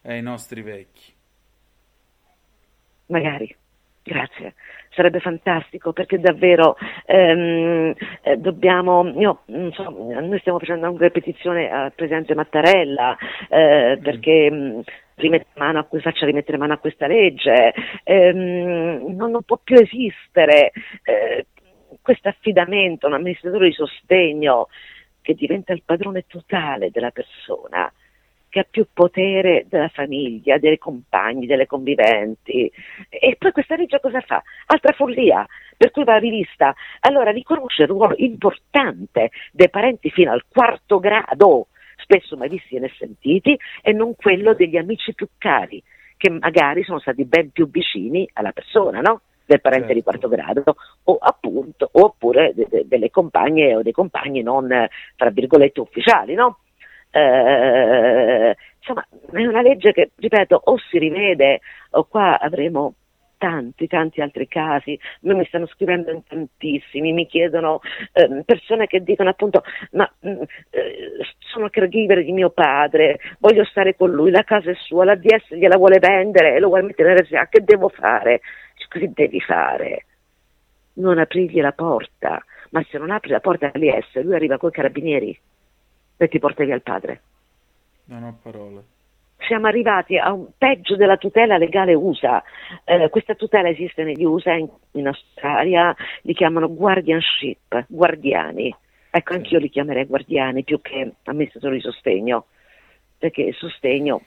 ai nostri vecchi. Magari. Grazie, sarebbe fantastico perché davvero ehm, eh, dobbiamo, io, so, noi stiamo facendo una ripetizione al Presidente Mattarella eh, mm. perché mm, mano a, faccia rimettere mano a questa legge, ehm, non, non, può più esistere eh, questo affidamento, un amministratore di sostegno che diventa il padrone totale della persona che ha più potere della famiglia, dei compagni, delle conviventi. E poi questa legge cosa fa? Altra follia, per cui va rivista. Allora riconosce il ruolo importante dei parenti fino al quarto grado, spesso mai visti né sentiti, e non quello degli amici più cari, che magari sono stati ben più vicini alla persona, no? del parente certo. di quarto grado o appunto oppure de, de, delle compagne o dei compagni non tra virgolette ufficiali no? Eh, insomma, è una legge che, ripeto, o si rivede o qua avremo tanti, tanti altri casi, noi mi stanno scrivendo in tantissimi, mi chiedono eh, persone che dicono appunto ma mm, eh, sono caregiver di mio padre, voglio stare con lui, la casa è sua, la DS gliela vuole vendere e lo vuole mettere in RSA, che devo fare? Che devi fare? Non aprirgli la porta, ma se non apri la porta all'IS lui arriva con i carabinieri e ti porta via il padre. Non ho parole. Siamo arrivati a un peggio della tutela legale USA. Eh, questa tutela esiste negli USA, in, in, Australia li chiamano guardianship, guardiani. Ecco, anch'io li chiamerei guardiani più che amministratori di sostegno, perché il sostegno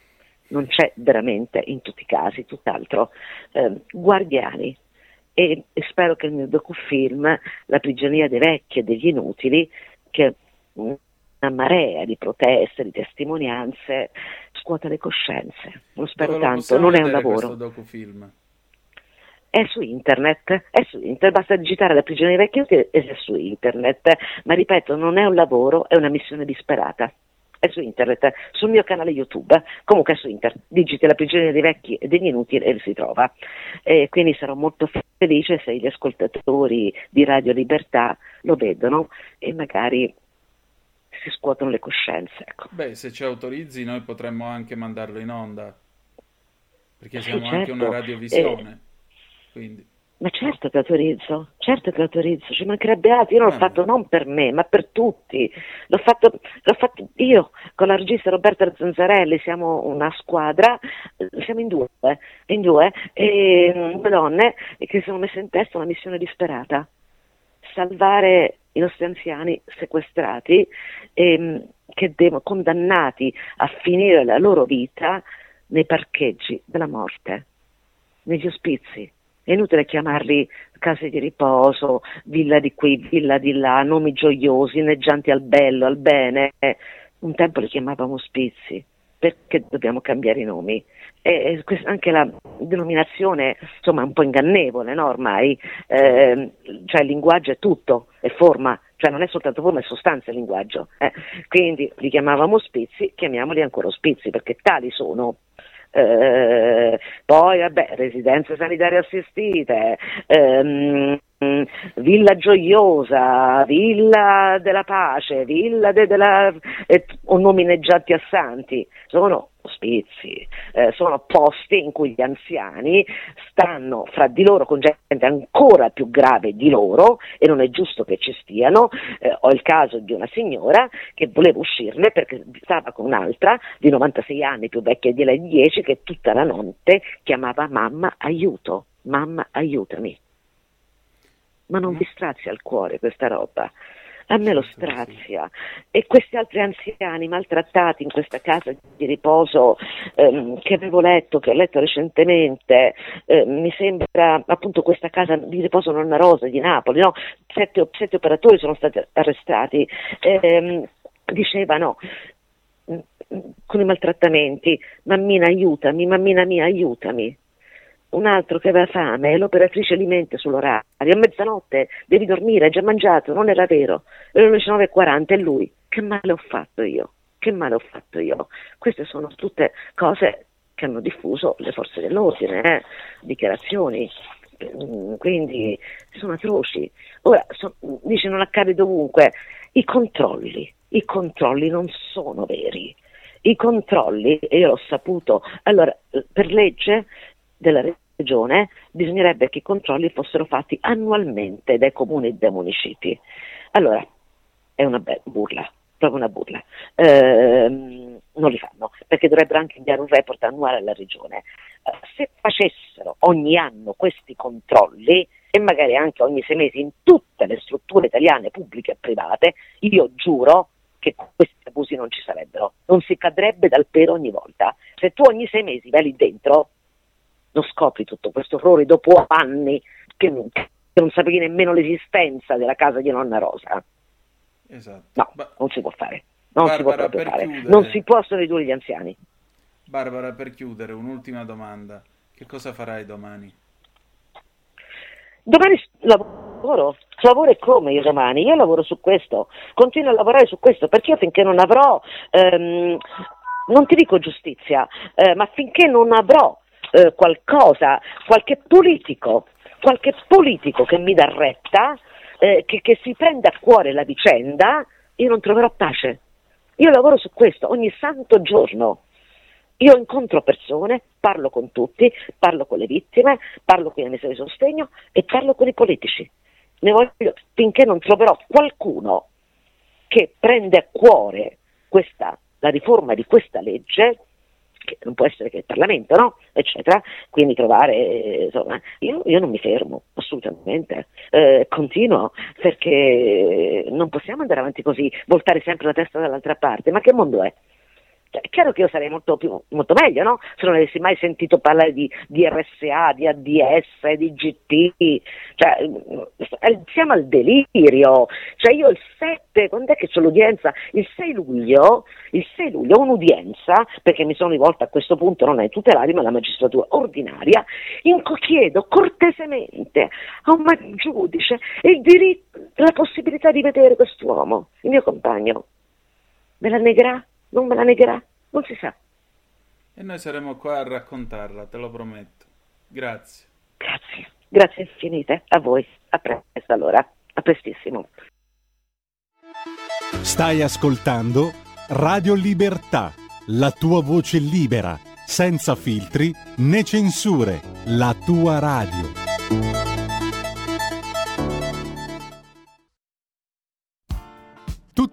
non c'è veramente in tutti i casi, tutt'altro. Eh, guardiani. E, e spero che il mio docufilm, La prigionia dei vecchi e degli inutili, che una marea di proteste, di testimonianze, scuote le coscienze. Lo spero Dove tanto, non è un lavoro. docufilm? È su internet, è su internet, basta digitare la prigione dei vecchi e è su internet, ma ripeto, non è un lavoro, è una missione disperata. È su internet, sul mio canale YouTube, comunque è su internet, digiti la prigione dei vecchi e degli inutili e si trova. E quindi sarò molto felice se gli ascoltatori di Radio Libertà lo vedono e magari si scuotono le coscienze. Ecco. Beh, se ci autorizzi noi potremmo anche mandarlo in onda, perché siamo sì, certo. anche una radiovisione. Eh, ma certo che autorizzo, certo che autorizzo, ci mancherebbe altro, io l'ho ah, fatto non per me, ma per tutti, l'ho fatto, l'ho fatto, io con la regista Roberta Zanzarelli, siamo una squadra, siamo in due, in due, e due donne che si sono messe in testa una missione disperata, salvare i nostri anziani sequestrati, ehm, che devono, condannati a finire la loro vita nei parcheggi della morte, negli ospizi. È inutile chiamarli case di riposo, villa di qui, villa di là, nomi gioiosi, inneggianti al bello, al bene. Un tempo li chiamavamo ospizi. Perché dobbiamo cambiare i nomi? E anche la denominazione insomma un po' ingannevole no, ormai, eh, cioè il linguaggio è tutto, è forma, cioè non è soltanto forma, è sostanza il linguaggio. Eh. Quindi li chiamavamo spizzi, chiamiamoli ancora spizzi perché tali sono. Eh, poi vabbè, residenze sanitarie assistite, ehm, Villa Gioiosa, Villa della Pace, Villa de, della, eh, o nomineggiati a santi, sono ospizi, eh, sono posti in cui gli anziani stanno fra di loro con gente ancora più grave di loro e non è giusto che ci stiano. Eh, ho il caso di una signora che voleva uscirne perché stava con un'altra di 96 anni più vecchia di lei 10 che tutta la notte chiamava mamma aiuto, mamma aiutami. Ma non mm. vi strazia il cuore questa roba? a me lo strazia. E questi altri anziani maltrattati in questa casa di riposo ehm, che avevo letto, che ho letto recentemente, eh, mi sembra appunto questa casa di riposo Nonna Rosa di Napoli, no? sette, sette, operatori sono stati arrestati, ehm, dicevano mm, con i maltrattamenti, mammina aiutami, mammina mia aiutami un altro che aveva fame e l'operatrice alimenta sull'orario, a mezzanotte devi dormire, hai già mangiato, non era vero, erano le 9.40 e lui, che male ho fatto io, che male ho fatto io. Queste sono tutte cose che hanno diffuso le forze dell'ordine, eh? dichiarazioni, mm, quindi sono atroci. Ora, so, dice non accade dovunque, i controlli, i controlli non sono veri. I controlli, e io l'ho saputo, allora per legge della regione bisognerebbe che i controlli fossero fatti annualmente dai comuni e dai municipi. Allora, è una be- burla, proprio una burla. Ehm, non li fanno, perché dovrebbero anche inviare un report annuale alla regione. Eh, se facessero ogni anno questi controlli, e magari anche ogni sei mesi in tutte le strutture italiane pubbliche e private, io giuro che questi abusi non ci sarebbero, non si cadrebbe dal pero ogni volta. Se tu ogni sei mesi vai lì dentro, non scopri tutto questo orrore dopo anni che, che non sapevi nemmeno l'esistenza della casa di nonna Rosa. Esatto. No, ba- non si può fare. Non Barbara, si può proprio fare. Chiudere... Non si possono ridurre gli anziani. Barbara, per chiudere, un'ultima domanda. Che cosa farai domani? Domani lavoro, lavoro e come io domani? Io lavoro su questo, continuo a lavorare su questo perché io finché non avrò, ehm, non ti dico giustizia, eh, ma finché non avrò eh, qualcosa, qualche politico, qualche politico che mi dà retta, eh, che, che si prenda a cuore la vicenda, io non troverò pace. Io lavoro su questo ogni santo giorno. Io incontro persone, parlo con tutti, parlo con le vittime, parlo con i messeri di sostegno e parlo con i politici. Ne voglio finché non troverò qualcuno che prende a cuore questa, la riforma di questa legge che non può essere che il Parlamento, no? eccetera. Quindi trovare, insomma, io, io non mi fermo, assolutamente, eh, continuo, perché non possiamo andare avanti così, voltare sempre la testa dall'altra parte, ma che mondo è? Cioè, è chiaro che io sarei molto, più, molto meglio, no? Se non avessi mai sentito parlare di, di RSA, di ADS, di GT, cioè, eh, siamo al delirio. Cioè io il 7, quando è che c'è l'udienza? Il 6 luglio, il 6 luglio ho un'udienza, perché mi sono rivolta a questo punto non ai tutelari ma alla magistratura ordinaria, in cui chiedo cortesemente a un giudice il diritto, la possibilità di vedere quest'uomo, il mio compagno. Me la negherà? Non me la negherà, non si sa. E noi saremo qua a raccontarla, te lo prometto. Grazie. Grazie, grazie infinite a voi. A presto allora, a prestissimo. Stai ascoltando Radio Libertà, la tua voce libera, senza filtri né censure, la tua radio.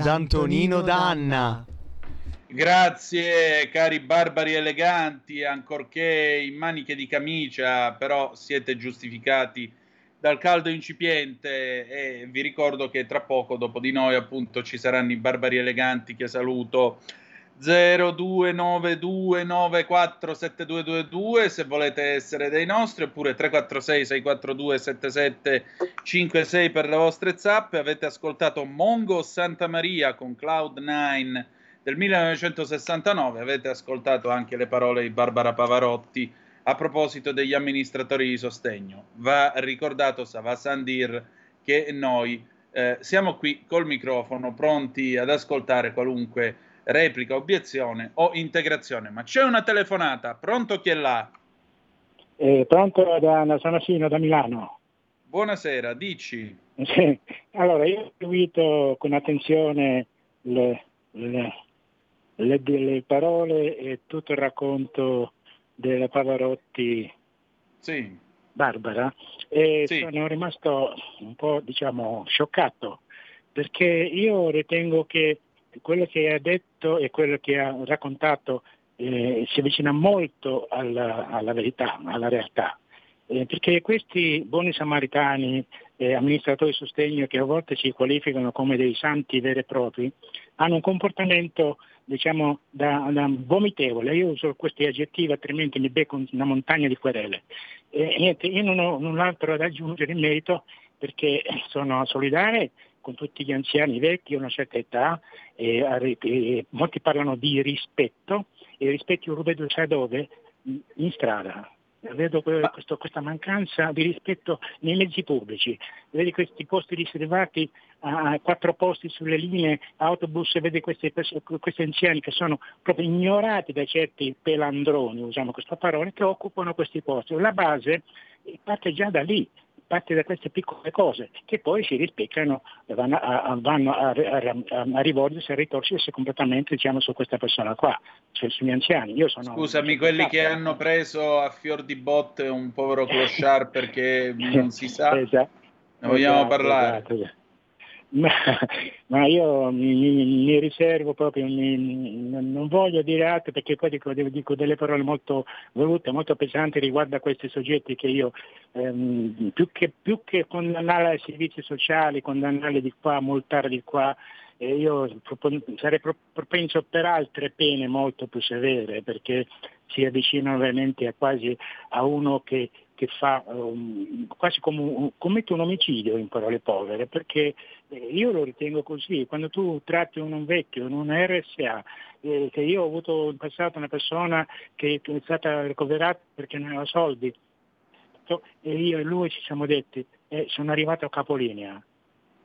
Ad Antonino Danna. Grazie cari barbari eleganti, ancorché in maniche di camicia, però siete giustificati dal caldo incipiente e vi ricordo che tra poco dopo di noi appunto ci saranno i barbari eleganti che saluto 0292947222 se volete essere dei nostri oppure 346 642 7756 per le vostre zappe. Avete ascoltato Mongo Santa Maria con Cloud9 del 1969 avete ascoltato anche le parole di Barbara Pavarotti a proposito degli amministratori di sostegno. Va ricordato Sava Sandir che noi eh, siamo qui col microfono pronti ad ascoltare qualunque replica, obiezione o integrazione. Ma c'è una telefonata, pronto chi è là? Eh, pronto da, da San Assino, da Milano. Buonasera, dici. allora, io ho seguito con attenzione le, le, le, le, parole e tutto il racconto della Pavarotti sì. Barbara e Sì. sono rimasto un po' diciamo scioccato perché io ritengo che quello che ha detto e quello che ha raccontato eh, si avvicina molto alla, alla verità, alla realtà. Eh, perché questi buoni samaritani, eh, amministratori di sostegno che a volte si qualificano come dei santi veri e propri, hanno un comportamento diciamo da, da vomitevole. Io uso questi aggettivi altrimenti mi becco una montagna di querele. E niente, io non ho null'altro da aggiungere in merito perché sono solidale con tutti gli anziani vecchi a una certa età, e, e molti parlano di rispetto e rispetto lo vedo sai dove? In strada. Vedo que- questo- questa mancanza di rispetto nei mezzi pubblici, vedi questi posti riservati a quattro posti sulle linee autobus e vedi questi, questi anziani che sono proprio ignorati da certi pelandroni, usiamo questa parola, che occupano questi posti. La base parte già da lì, parte da queste piccole cose che poi si rispecchiano e vanno a, vanno a, a- a rivolgersi, a ritorcersi completamente diciamo, su questa persona qua, cioè sugli anziani. Io sono Scusami, quelli che hanno preso a fior di botte un povero clochard perché non si sa, Esatto. ne vogliamo Esatto, parlare. esatto, esatto. Ma, ma io mi, mi- riservo proprio, mi- non voglio dire altro perché poi dico, dico delle parole molto volute, molto pesanti riguardo a questi soggetti che io ehm, più, che, più che condannare ai servizi sociali, condannarli di qua, multare di qua, eh, io sarei pro- propenso per altre pene molto più severe perché si avvicinano veramente a quasi a uno che, che fa um, quasi come un, commette un omicidio in parole povere perché eh, io lo ritengo così quando tu tratti un, un vecchio in una RSA eh, che io ho avuto in passato una persona che è stata ricoverata perché non aveva soldi e io e lui ci siamo detti eh, sono arrivato a capolinea.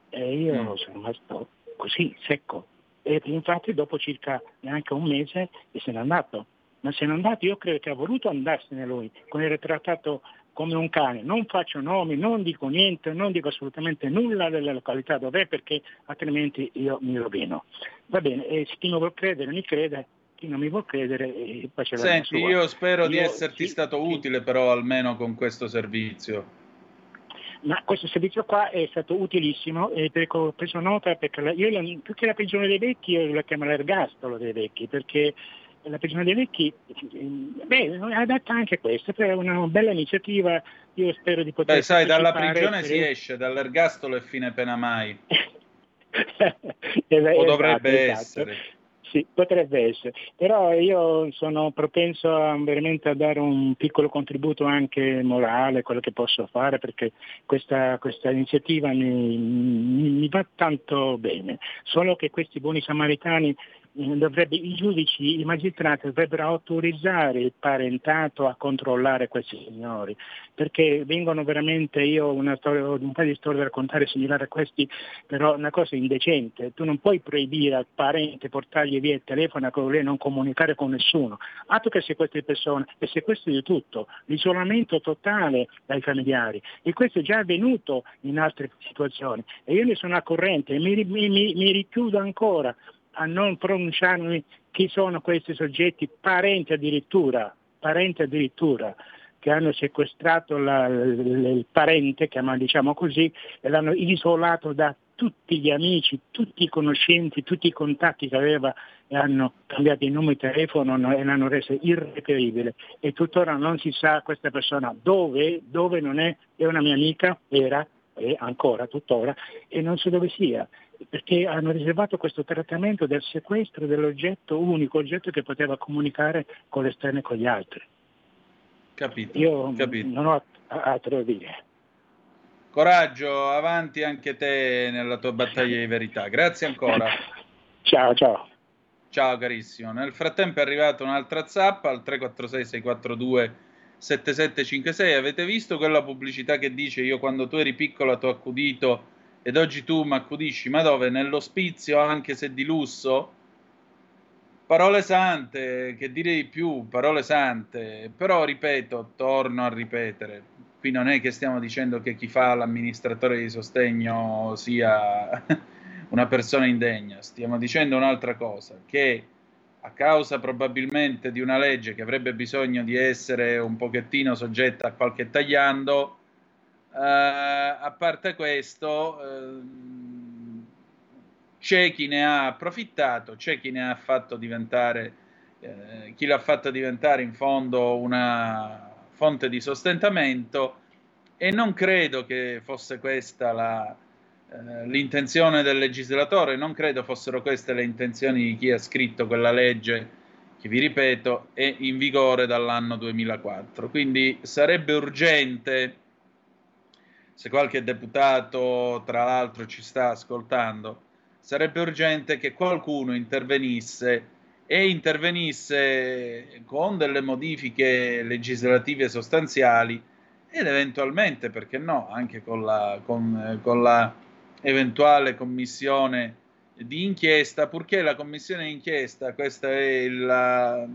E io Mm. sono rimasto così secco. E infatti dopo circa neanche un mese se n'è andato. Ma se n'è andato io credo che ha voluto andarsene lui con il trattato come un cane non faccio nomi non dico niente non dico assolutamente nulla della località dov'è perché altrimenti io mi rovino va bene e se chi non vuol credere mi crede chi non mi vuol credere eh, pace alla Senti, io spero di Io- esserti sì, stato sì. utile però almeno con questo servizio. Ma questo servizio qua è stato utilissimo e ho preso nota perché la- io la- più che la prigione dei vecchi io la chiamo l'ergastolo dei vecchi perché la prigione dei vecchi eh, beh, è adatta anche questa, è una bella iniziativa, io spero di poter Beh, sai, dalla prigione si spero- esce, dall'ergastolo è fine pena mai. Esatto, O dovrebbe esatto. essere. Sì, potrebbe essere, però io sono propenso a, veramente a dare un piccolo contributo anche morale, quello che posso fare, perché questa, questa iniziativa mi, mi- mi va tanto bene, solo che questi buoni samaritani dovrebbe, i giudici, i magistrati dovrebbero autorizzare il parentato a controllare questi signori, perché vengono veramente, io ho una storia, ho un paio di storie da raccontare similari a questi, però una cosa indecente, tu non puoi proibire al parente portargli via il telefono e non comunicare con nessuno, altro che se queste persone, e se questo è di tutto, l'isolamento totale dai familiari, e questo è già avvenuto in altre situazioni, e io ne sono a corrente e mi- mi- mi richiudo ancora a non pronunciarmi chi sono questi soggetti, parenti addirittura, parenti addirittura, che hanno sequestrato la- il, il parente, diciamo così, e l'hanno isolato da tutti gli amici, tutti i conoscenti, tutti i contatti che aveva e hanno cambiato il numero di telefono no- e l'hanno reso irreperibile. E tuttora non si sa questa persona dove, dove non è, è una mia amica, era, e ancora tuttora, e non so dove sia perché hanno riservato questo trattamento del sequestro dell'oggetto, unico oggetto che poteva comunicare con l'esterno e con gli altri. Capito? Io capito. non ho altro da dire. Coraggio, avanti anche te nella tua battaglia di verità. Grazie ancora. Ciao, ciao. Ciao carissimo. Nel frattempo è arrivata un'altra zappa al 346 642 7756. Avete visto quella pubblicità che dice io quando tu eri piccola ti ho accudito ed oggi tu mi accudisci? Ma dove? Nell'ospizio anche se di lusso? parole sante, che dire di più, parole sante, però ripeto, torno a ripetere, qui non è che stiamo dicendo che chi fa l'amministratore di sostegno sia una persona indegna, stiamo dicendo un'altra cosa, che a causa probabilmente di una legge che avrebbe bisogno di essere un pochettino soggetta a qualche tagliando, a parte questo, eh, c'è chi ne ha approfittato, c'è chi ne ha fatto diventare, eh, chi l'ha fatto diventare in fondo una fonte di sostentamento e non credo che fosse questa la, eh, l'intenzione del legislatore, non credo fossero queste le intenzioni di chi ha scritto quella legge che vi ripeto è in vigore dall'anno 2004. Quindi sarebbe urgente, se qualche deputato tra l'altro ci sta ascoltando, sarebbe urgente che qualcuno intervenisse e intervenisse con delle modifiche legislative sostanziali ed eventualmente, perché no, anche con la, con, con la eventuale commissione di inchiesta, purché la commissione di inchiesta, questa è la,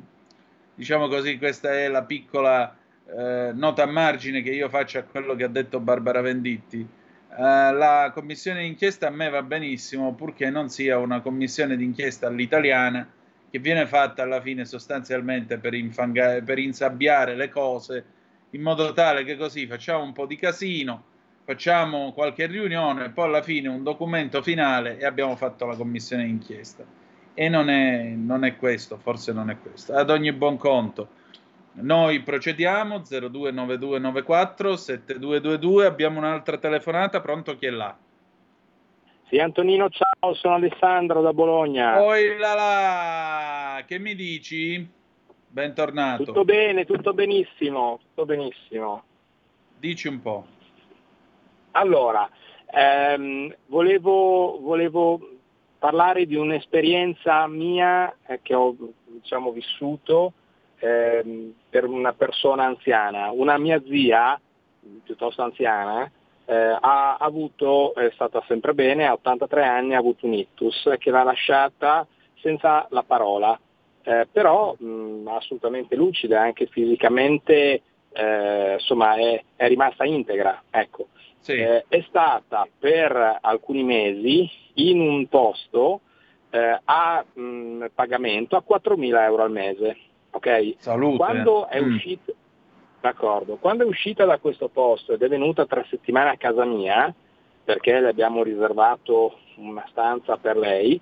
diciamo così, questa è la piccola eh, nota a margine che io faccio a quello che ha detto Barbara Venditti. Eh, la commissione di inchiesta a me va benissimo, purché non sia una commissione di inchiesta all'italiana che viene fatta alla fine sostanzialmente per, infanga- per insabbiare le cose in modo tale che così facciamo un po' di casino facciamo qualche riunione, poi alla fine un documento finale e abbiamo fatto la commissione d'inchiesta. E non è, non è questo, forse non è questo. Ad ogni buon conto, noi procediamo 029294 7222, abbiamo un'altra telefonata, pronto chi è là? Sì, Antonino, ciao, sono Alessandro da Bologna. Oi là là, che mi dici? Bentornato. Tutto bene, tutto benissimo, tutto benissimo. Dici un po'. Allora, ehm, volevo, volevo, parlare di un'esperienza mia eh, che ho diciamo, vissuto ehm, per una persona anziana. Una mia zia, piuttosto anziana, eh, ha avuto, è stata sempre bene, a 83 anni ha avuto un ictus che l'ha lasciata senza la parola, eh, però mh, assolutamente lucida, anche fisicamente eh, insomma, è, è, rimasta integra. Ecco sì. eh, è stata per alcuni mesi in un posto eh, a mh, pagamento a 4.000 euro al mese. Okay? Salute. Quando è, mm. uscita, quando è uscita da questo posto ed è venuta tre settimane a casa mia, perché le abbiamo riservato una stanza per lei,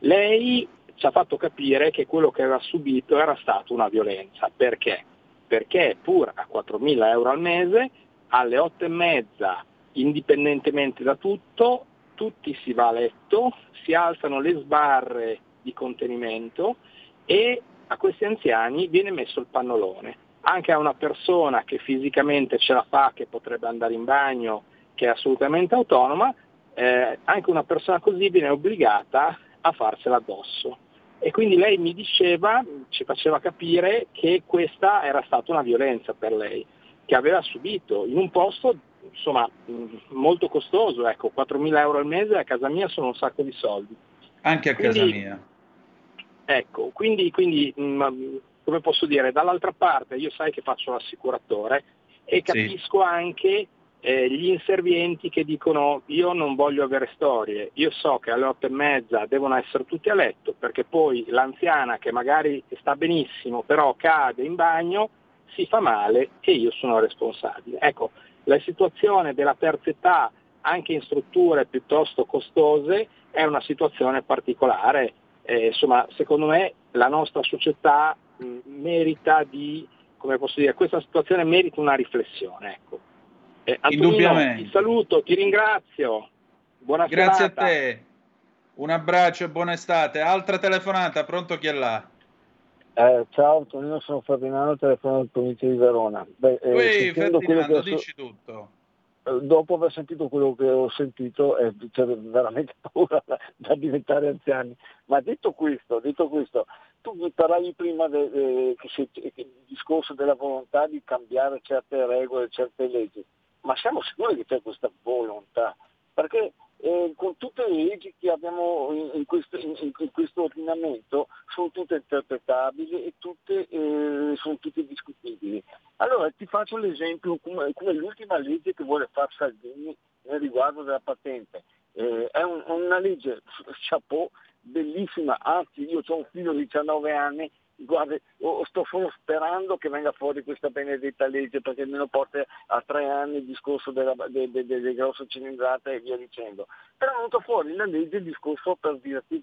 lei ci ha fatto capire che quello che aveva subito era stata una violenza. Perché? Perché pur a 4.000 euro al mese, alle 8 e mezza indipendentemente da tutto, tutti si va a letto, si alzano le sbarre di contenimento e a questi anziani viene messo il pannolone. Anche a una persona che fisicamente ce la fa, che potrebbe andare in bagno, che è assolutamente autonoma, eh, anche una persona così viene obbligata a farsela addosso. E quindi lei mi diceva, ci faceva capire che questa era stata una violenza per lei, che aveva subito in un posto insomma, molto costoso, ecco, 4.000 euro al mese a casa mia sono un sacco di soldi. Anche a quindi, casa mia. Ecco, quindi, quindi mh, come posso dire, dall'altra parte io sai che faccio l'assicuratore e capisco sì. anche eh, gli inservienti che dicono io non voglio avere storie, io so che alle otto e mezza devono essere tutti a letto perché poi l'anziana che magari sta benissimo però cade in bagno si fa male e io sono responsabile. Ecco, la situazione della terza età anche in strutture piuttosto costose è una situazione particolare. Eh, insomma, secondo me la nostra società mh, merita di, come posso dire, questa situazione merita una riflessione. Ecco. Eh, Antonino, ti saluto, ti ringrazio. Buona Grazie serata. a te. Un abbraccio e buona estate. Altra telefonata, pronto chi è là? Eh, ciao Antonino, sono Ferdinando, telefono del provincia di Verona. Beh, eh, Ferdinando, dici tutto. Eh, dopo aver sentito quello che ho sentito, eh, c'è veramente paura da, da, diventare anziani. Ma detto questo, detto questo tu parlavi prima del discorso della volontà di cambiare certe regole, certe leggi, ma siamo sicuri che c'è questa volontà? Perché eh, con tutte le leggi che abbiamo in, in, questo, in, in questo, ordinamento sono tutte interpretabili e tutte, eh, sono tutte discutibili. Allora ti faccio l'esempio come, come l'ultima legge che vuole fare Salvini riguardo della patente. Eh, è un, una legge chapeau bellissima, anzi io ho un figlio di 19 anni guarda, sto solo sperando che venga fuori questa benedetta legge perché almeno porta a tre anni il discorso della, de, de, de, grosse cilindrate e via dicendo. Però è venuto fuori la legge il discorso per dirti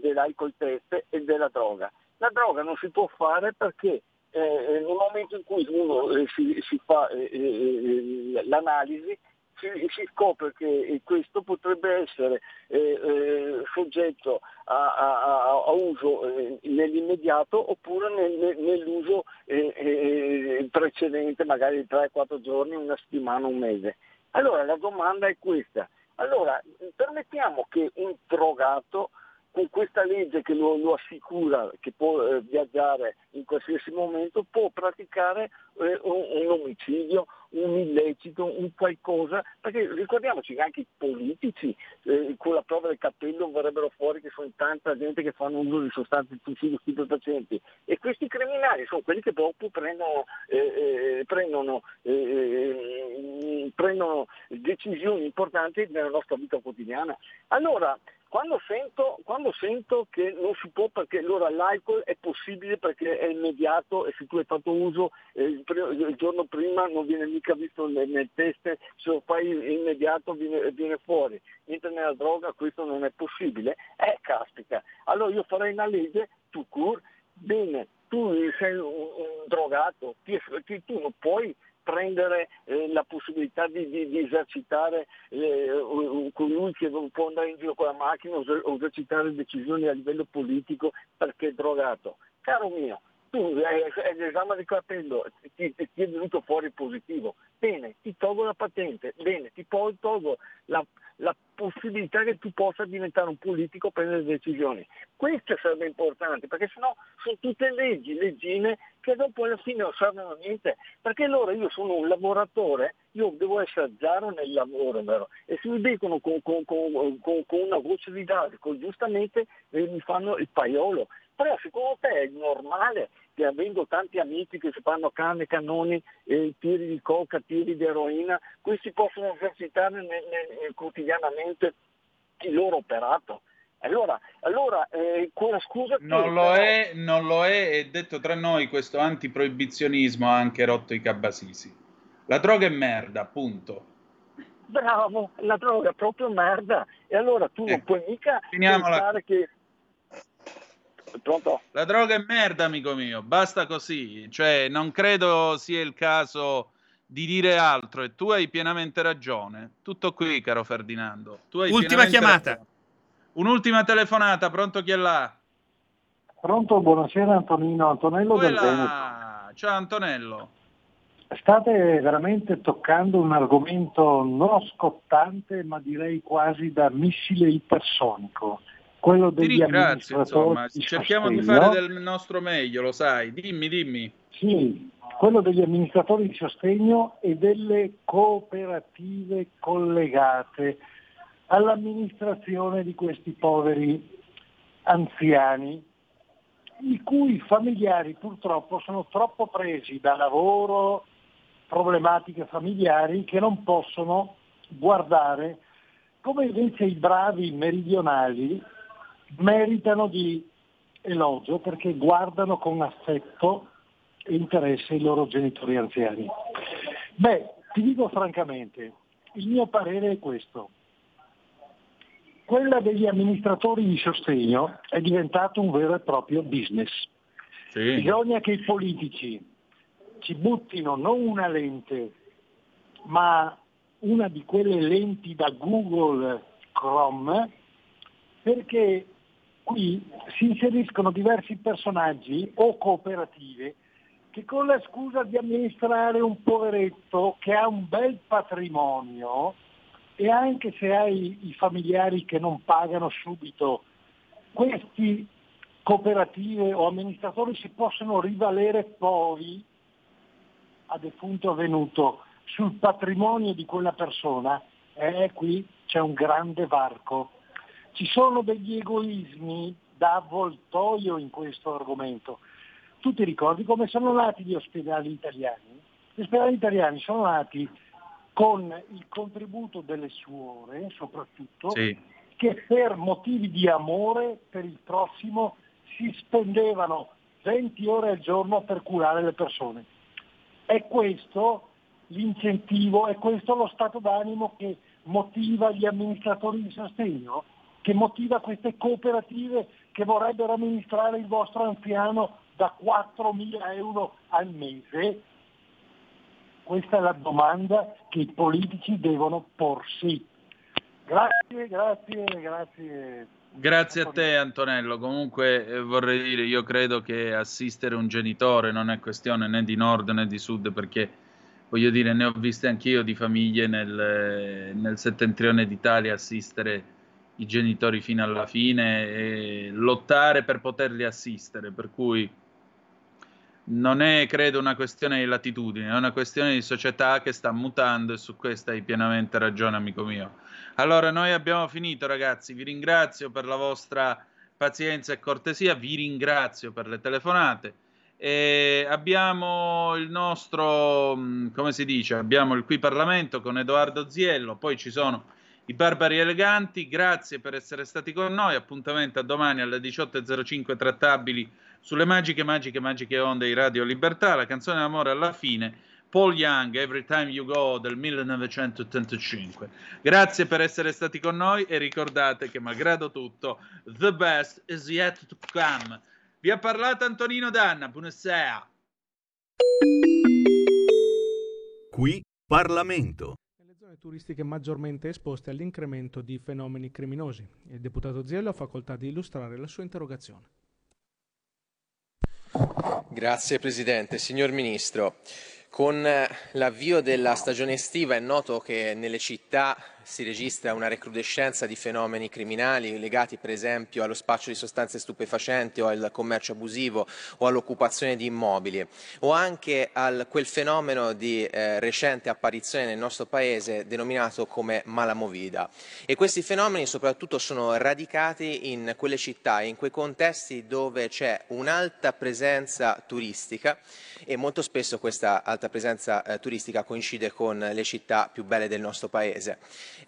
dell'alcol test e della droga. La droga non si può fare perché eh, nel momento in cui uno eh, si, si, fa eh, eh, eh l'analisi si, si, scopre che questo potrebbe essere eh, eh, soggetto a, a, a uso eh, nell'immediato oppure nel, nell'uso eh, eh, precedente, magari 3-4 giorni, una settimana, un mese. Allora la domanda è questa. Allora, permettiamo che un drogato con questa legge che lo, lo assicura che può eh, viaggiare in qualsiasi momento, può praticare eh, un, un, omicidio, un illecito, un qualcosa, perché ricordiamoci che anche i politici eh, con la prova del cappello vorrebbero fuori che sono tanta gente che fanno uso di sostanze stupefacenti e questi criminali sono quelli che dopo prendono, eh, eh, prendono, eh, prendono decisioni importanti nella nostra vita quotidiana. Allora, quando sento, quando sento, che non si può perché allora l'alcol è possibile perché è immediato e se tu hai fatto uso eh, il, il, giorno prima non viene mica visto nel, nel test, se lo fai immediato viene, viene, fuori, mentre nella droga questo non è possibile, eh caspita, allora io farei una legge, tu cur, bene, tu sei un, un drogato, ti, ti, tu non puoi prendere eh, la possibilità di, di, di esercitare eh, colui che può andare in giro con la macchina o esercitare decisioni a livello politico perché è drogato. Caro mio, tu hai, l'esame di capello, ti, ti, è venuto fuori positivo, bene, ti tolgo la patente, bene, ti tolgo la, la possibilità che tu possa diventare un politico, prendere decisioni. Questo sarebbe importante, perché sennò sono tutte leggi, leggine, che dopo alla fine non servono a niente. Perché allora io sono un lavoratore, io devo essere azzaro nel lavoro, vero? E se mi dicono con, con, con, con una voce di d'arco, giustamente eh, mi fanno il paiolo. Però secondo te è normale che avendo tanti amici che si fanno canne, cannoni, eh, tiri di coca, tiri di eroina, questi possono esercitare nel, nel, quotidianamente il loro operato? Allora, allora eh, con la scusa... Non lo, è, non lo è, e detto tra noi, questo antiproibizionismo ha anche rotto i cabasisi. La droga è merda, punto. Bravo, la droga è proprio merda. E allora tu eh, non puoi mica Finiamola. pensare che Pronto? La droga è merda, amico mio, basta così. Cioè, non credo sia il caso di dire altro e tu hai pienamente ragione. Tutto qui, caro Ferdinando. Ultima chiamata. Ragione. Un'ultima telefonata, pronto chi è là? Pronto, buonasera Antonino, Antonello Quella... del Veneto. Ciao Antonello. State veramente toccando un argomento non scottante, ma direi quasi da missile ipersonico quello degli Ti ringrazio, insomma, cerchiamo di fare del nostro meglio, lo sai. Dimmi, dimmi. Sì, quello degli amministratori di sostegno e delle cooperative collegate all'amministrazione di questi poveri anziani, i cui familiari purtroppo sono troppo presi da lavoro, problematiche familiari che non possono guardare come invece i bravi meridionali meritano di elogio perché guardano con affetto e interesse i loro genitori anziani. Beh, ti dico francamente, il mio parere è questo. Quella degli amministratori di sostegno è diventato un vero e proprio business. Sì. Bisogna che i politici ci buttino non una lente, ma una di quelle lenti da Google Chrome, perché qui si inseriscono diversi personaggi o cooperative che con la scusa di amministrare un poveretto che ha un bel patrimonio e anche se hai i familiari che non pagano subito, questi cooperative o amministratori si possono rivalere poi a defunto avvenuto sul patrimonio di quella persona Eh, qui c'è un grande varco. Ci sono degli egoismi da avvoltoio in questo argomento. Tu ti ricordi come sono nati gli ospedali italiani? Gli ospedali italiani sono nati con il contributo delle suore, soprattutto, sì. che per motivi di amore per il prossimo si spendevano 20 ore al giorno per curare le persone. È questo l'incentivo, è questo lo stato d'animo che motiva gli amministratori di sostegno, che motiva queste cooperative che vorrebbero amministrare il vostro anziano da 4.000 euro al mese? Questa è la domanda che i politici devono porsi. Grazie, grazie, grazie. Grazie a te Antonello, comunque eh, vorrei dire, io credo che assistere un genitore non è questione né di nord né di sud perché voglio dire ne ho viste anch'io di famiglie nel, nel settentrione d'Italia assistere i genitori fino alla fine e lottare per poterli assistere, per cui non è credo una questione di latitudine, è una questione di società che sta mutando e su questo hai pienamente ragione amico mio. Allora, noi abbiamo finito, ragazzi. Vi ringrazio per la vostra pazienza e cortesia. Vi ringrazio per le telefonate. E abbiamo il nostro, mm, come si dice, abbiamo il qui Parlamento con Edoardo Ziello, poi ci sono i Barbari Eleganti. Grazie per essere stati con noi. Appuntamento a domani alle 18.05 trattabili sulle magiche, magiche, magiche onde di Radio Libertà. La canzone d'amore alla fine Paul Young, Every Time You Go del 1985. Grazie per essere stati con noi e ricordate che malgrado tutto, the best is yet to come. Vi ha parlato Antonino Danna, buonasera. Qui Parlamento turistiche maggiormente esposte all'incremento di fenomeni criminosi. Il deputato Ziello ha facoltà di illustrare la sua interrogazione. Grazie Presidente. Signor Ministro, con eh, l'avvio della stagione estiva è noto che nelle città si registra una recrudescenza di fenomeni criminali legati per esempio allo spaccio di sostanze stupefacenti o al commercio abusivo o all'occupazione di immobili o anche a quel fenomeno di eh, recente apparizione nel nostro paese denominato come malamovida. E questi fenomeni soprattutto sono radicati in quelle città e in quei contesti dove c'è un'alta presenza turistica e molto spesso questa alta presenza eh, turistica coincide con le città più belle del nostro paese.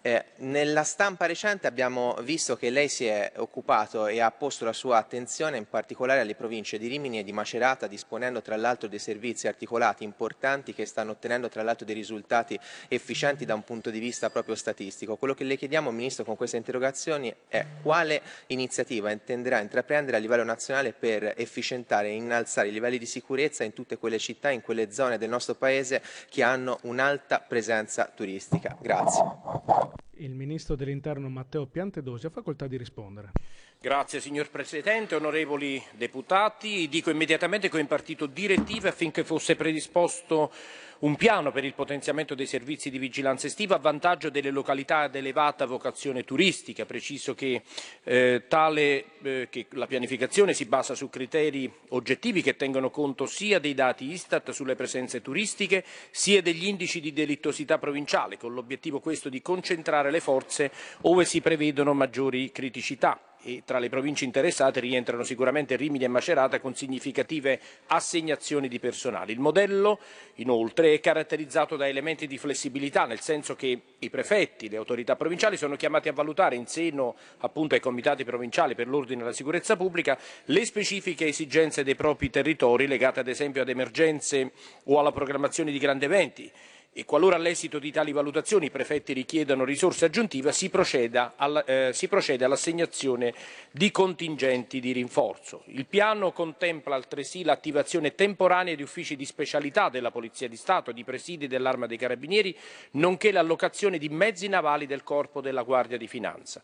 Eh, nella stampa recente abbiamo visto che lei si è occupato e ha posto la sua attenzione in particolare alle province di Rimini e di Macerata, disponendo tra l'altro dei servizi articolati importanti che stanno ottenendo tra l'altro dei risultati efficienti da un punto di vista proprio statistico. Quello che le chiediamo, Ministro, con queste interrogazioni è quale iniziativa intenderà intraprendere a livello nazionale per efficientare e innalzare i livelli di sicurezza in tutte quelle città, in quelle zone del nostro Paese che hanno un'alta presenza turistica. Grazie. Il ministro dell'Interno Matteo Piantedosi ha facoltà di rispondere. Grazie signor Presidente, onorevoli deputati. Dico immediatamente che ho impartito direttive affinché fosse predisposto un piano per il potenziamento dei servizi di vigilanza estiva a vantaggio delle località ad elevata vocazione turistica. Preciso che, eh, tale, eh, che la pianificazione si basa su criteri oggettivi che tengono conto sia dei dati Istat sulle presenze turistiche sia degli indici di delittosità provinciale, con l'obiettivo questo di concentrare le forze ove si prevedono maggiori criticità e tra le province interessate rientrano sicuramente Rimini e Macerata con significative assegnazioni di personale. Il modello inoltre è caratterizzato da elementi di flessibilità, nel senso che i prefetti, le autorità provinciali sono chiamati a valutare in seno appunto ai comitati provinciali per l'ordine e la sicurezza pubblica le specifiche esigenze dei propri territori legate ad esempio ad emergenze o alla programmazione di grandi eventi e qualora all'esito di tali valutazioni i prefetti richiedano risorse aggiuntive eh, si, procede all'assegnazione di contingenti di rinforzo. Il piano contempla altresì l'attivazione temporanea di uffici di specialità della Polizia di Stato, di presidi dell'Arma dei Carabinieri, nonché l'allocazione di mezzi navali del Corpo della Guardia di Finanza.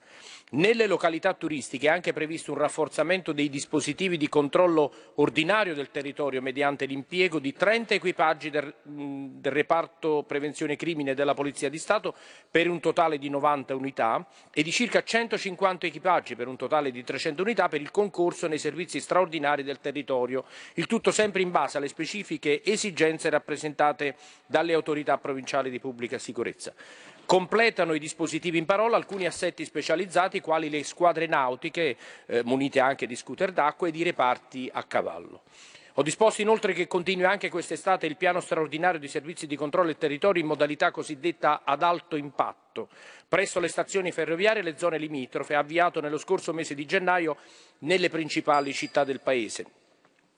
Nelle località turistiche è anche previsto un rafforzamento dei dispositivi di controllo ordinario del territorio mediante l'impiego di 30 equipaggi del, del reparto Dipartimento Prevenzione Crimine della Polizia di Stato per un totale di 90 unità e di circa 150 equipaggi per un totale di 300 unità per il concorso nei servizi straordinari del territorio, il tutto sempre in base alle specifiche esigenze rappresentate dalle autorità provinciali di pubblica sicurezza. Completano i dispositivi in parola alcuni assetti specializzati quali le squadre nautiche eh, munite anche di scooter d'acqua e di reparti a cavallo. Ho disposto inoltre che continui anche quest'estate il piano straordinario di servizi di controllo del territorio in modalità cosiddetta ad alto impatto, presso le stazioni ferroviarie e le zone limitrofe, avviato nello scorso mese di gennaio nelle principali città del Paese.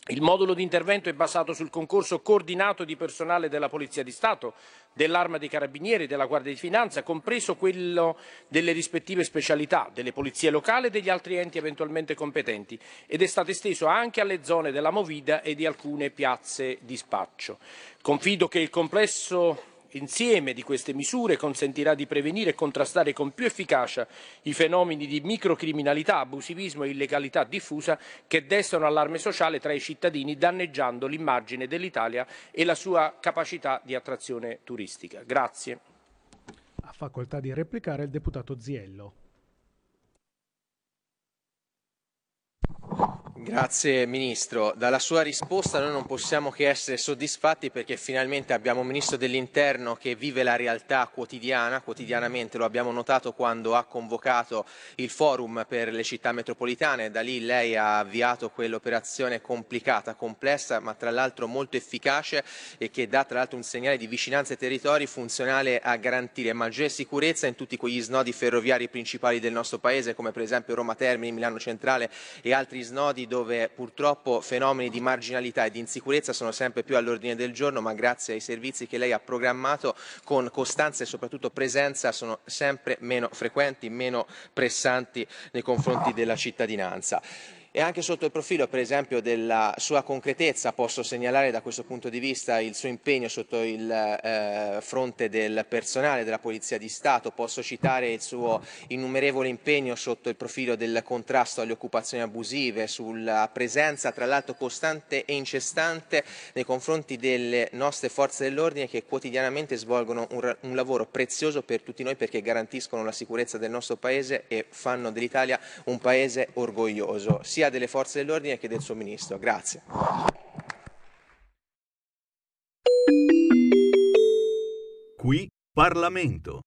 Il modulo di intervento è basato sul concorso coordinato di personale della Polizia di Stato, dell'Arma dei Carabinieri, della Guardia di Finanza, compreso quello delle rispettive specialità, delle polizie locali e degli altri enti eventualmente competenti, ed è stato esteso anche alle zone della Movida e di alcune piazze di spaccio. Confido che il complesso Insieme di queste misure consentirà di prevenire e contrastare con più efficacia i fenomeni di microcriminalità, abusivismo e illegalità diffusa che destano allarme sociale tra i cittadini danneggiando l'immagine dell'Italia e la sua capacità di attrazione turistica. Grazie. Ha facoltà di replicare il deputato Ziello. Grazie Ministro. Dalla sua risposta noi non possiamo che essere soddisfatti perché finalmente abbiamo un Ministro dell'Interno che vive la realtà quotidiana, quotidianamente lo abbiamo notato quando ha convocato il forum per le città metropolitane, da lì lei ha avviato quell'operazione complicata, complessa ma tra l'altro molto efficace e che dà tra l'altro un segnale di vicinanza ai territori funzionale a garantire maggiore sicurezza in tutti quegli snodi ferroviari principali del nostro Paese come per esempio Roma Termini, Milano Centrale e altri snodi dove purtroppo fenomeni di marginalità e di insicurezza sono sempre più all'ordine del giorno, ma grazie ai servizi che lei ha programmato con costanza e soprattutto presenza sono sempre meno frequenti, meno pressanti nei confronti della cittadinanza e anche sotto il profilo per esempio della sua concretezza posso segnalare da questo punto di vista il suo impegno sotto il eh, fronte del personale della Polizia di Stato, posso citare il suo innumerevole impegno sotto il profilo del contrasto alle occupazioni abusive, sulla presenza tra l'altro costante e incessante nei confronti delle nostre forze dell'ordine che quotidianamente svolgono un, un lavoro prezioso per tutti noi perché garantiscono la sicurezza del nostro Paese e fanno dell'Italia un Paese orgoglioso sia delle forze dell'ordine che del suo ministro. Grazie. Qui Parlamento.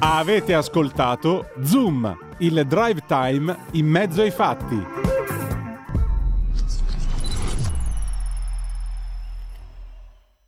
Avete ascoltato Zoom, il drive time in mezzo ai fatti.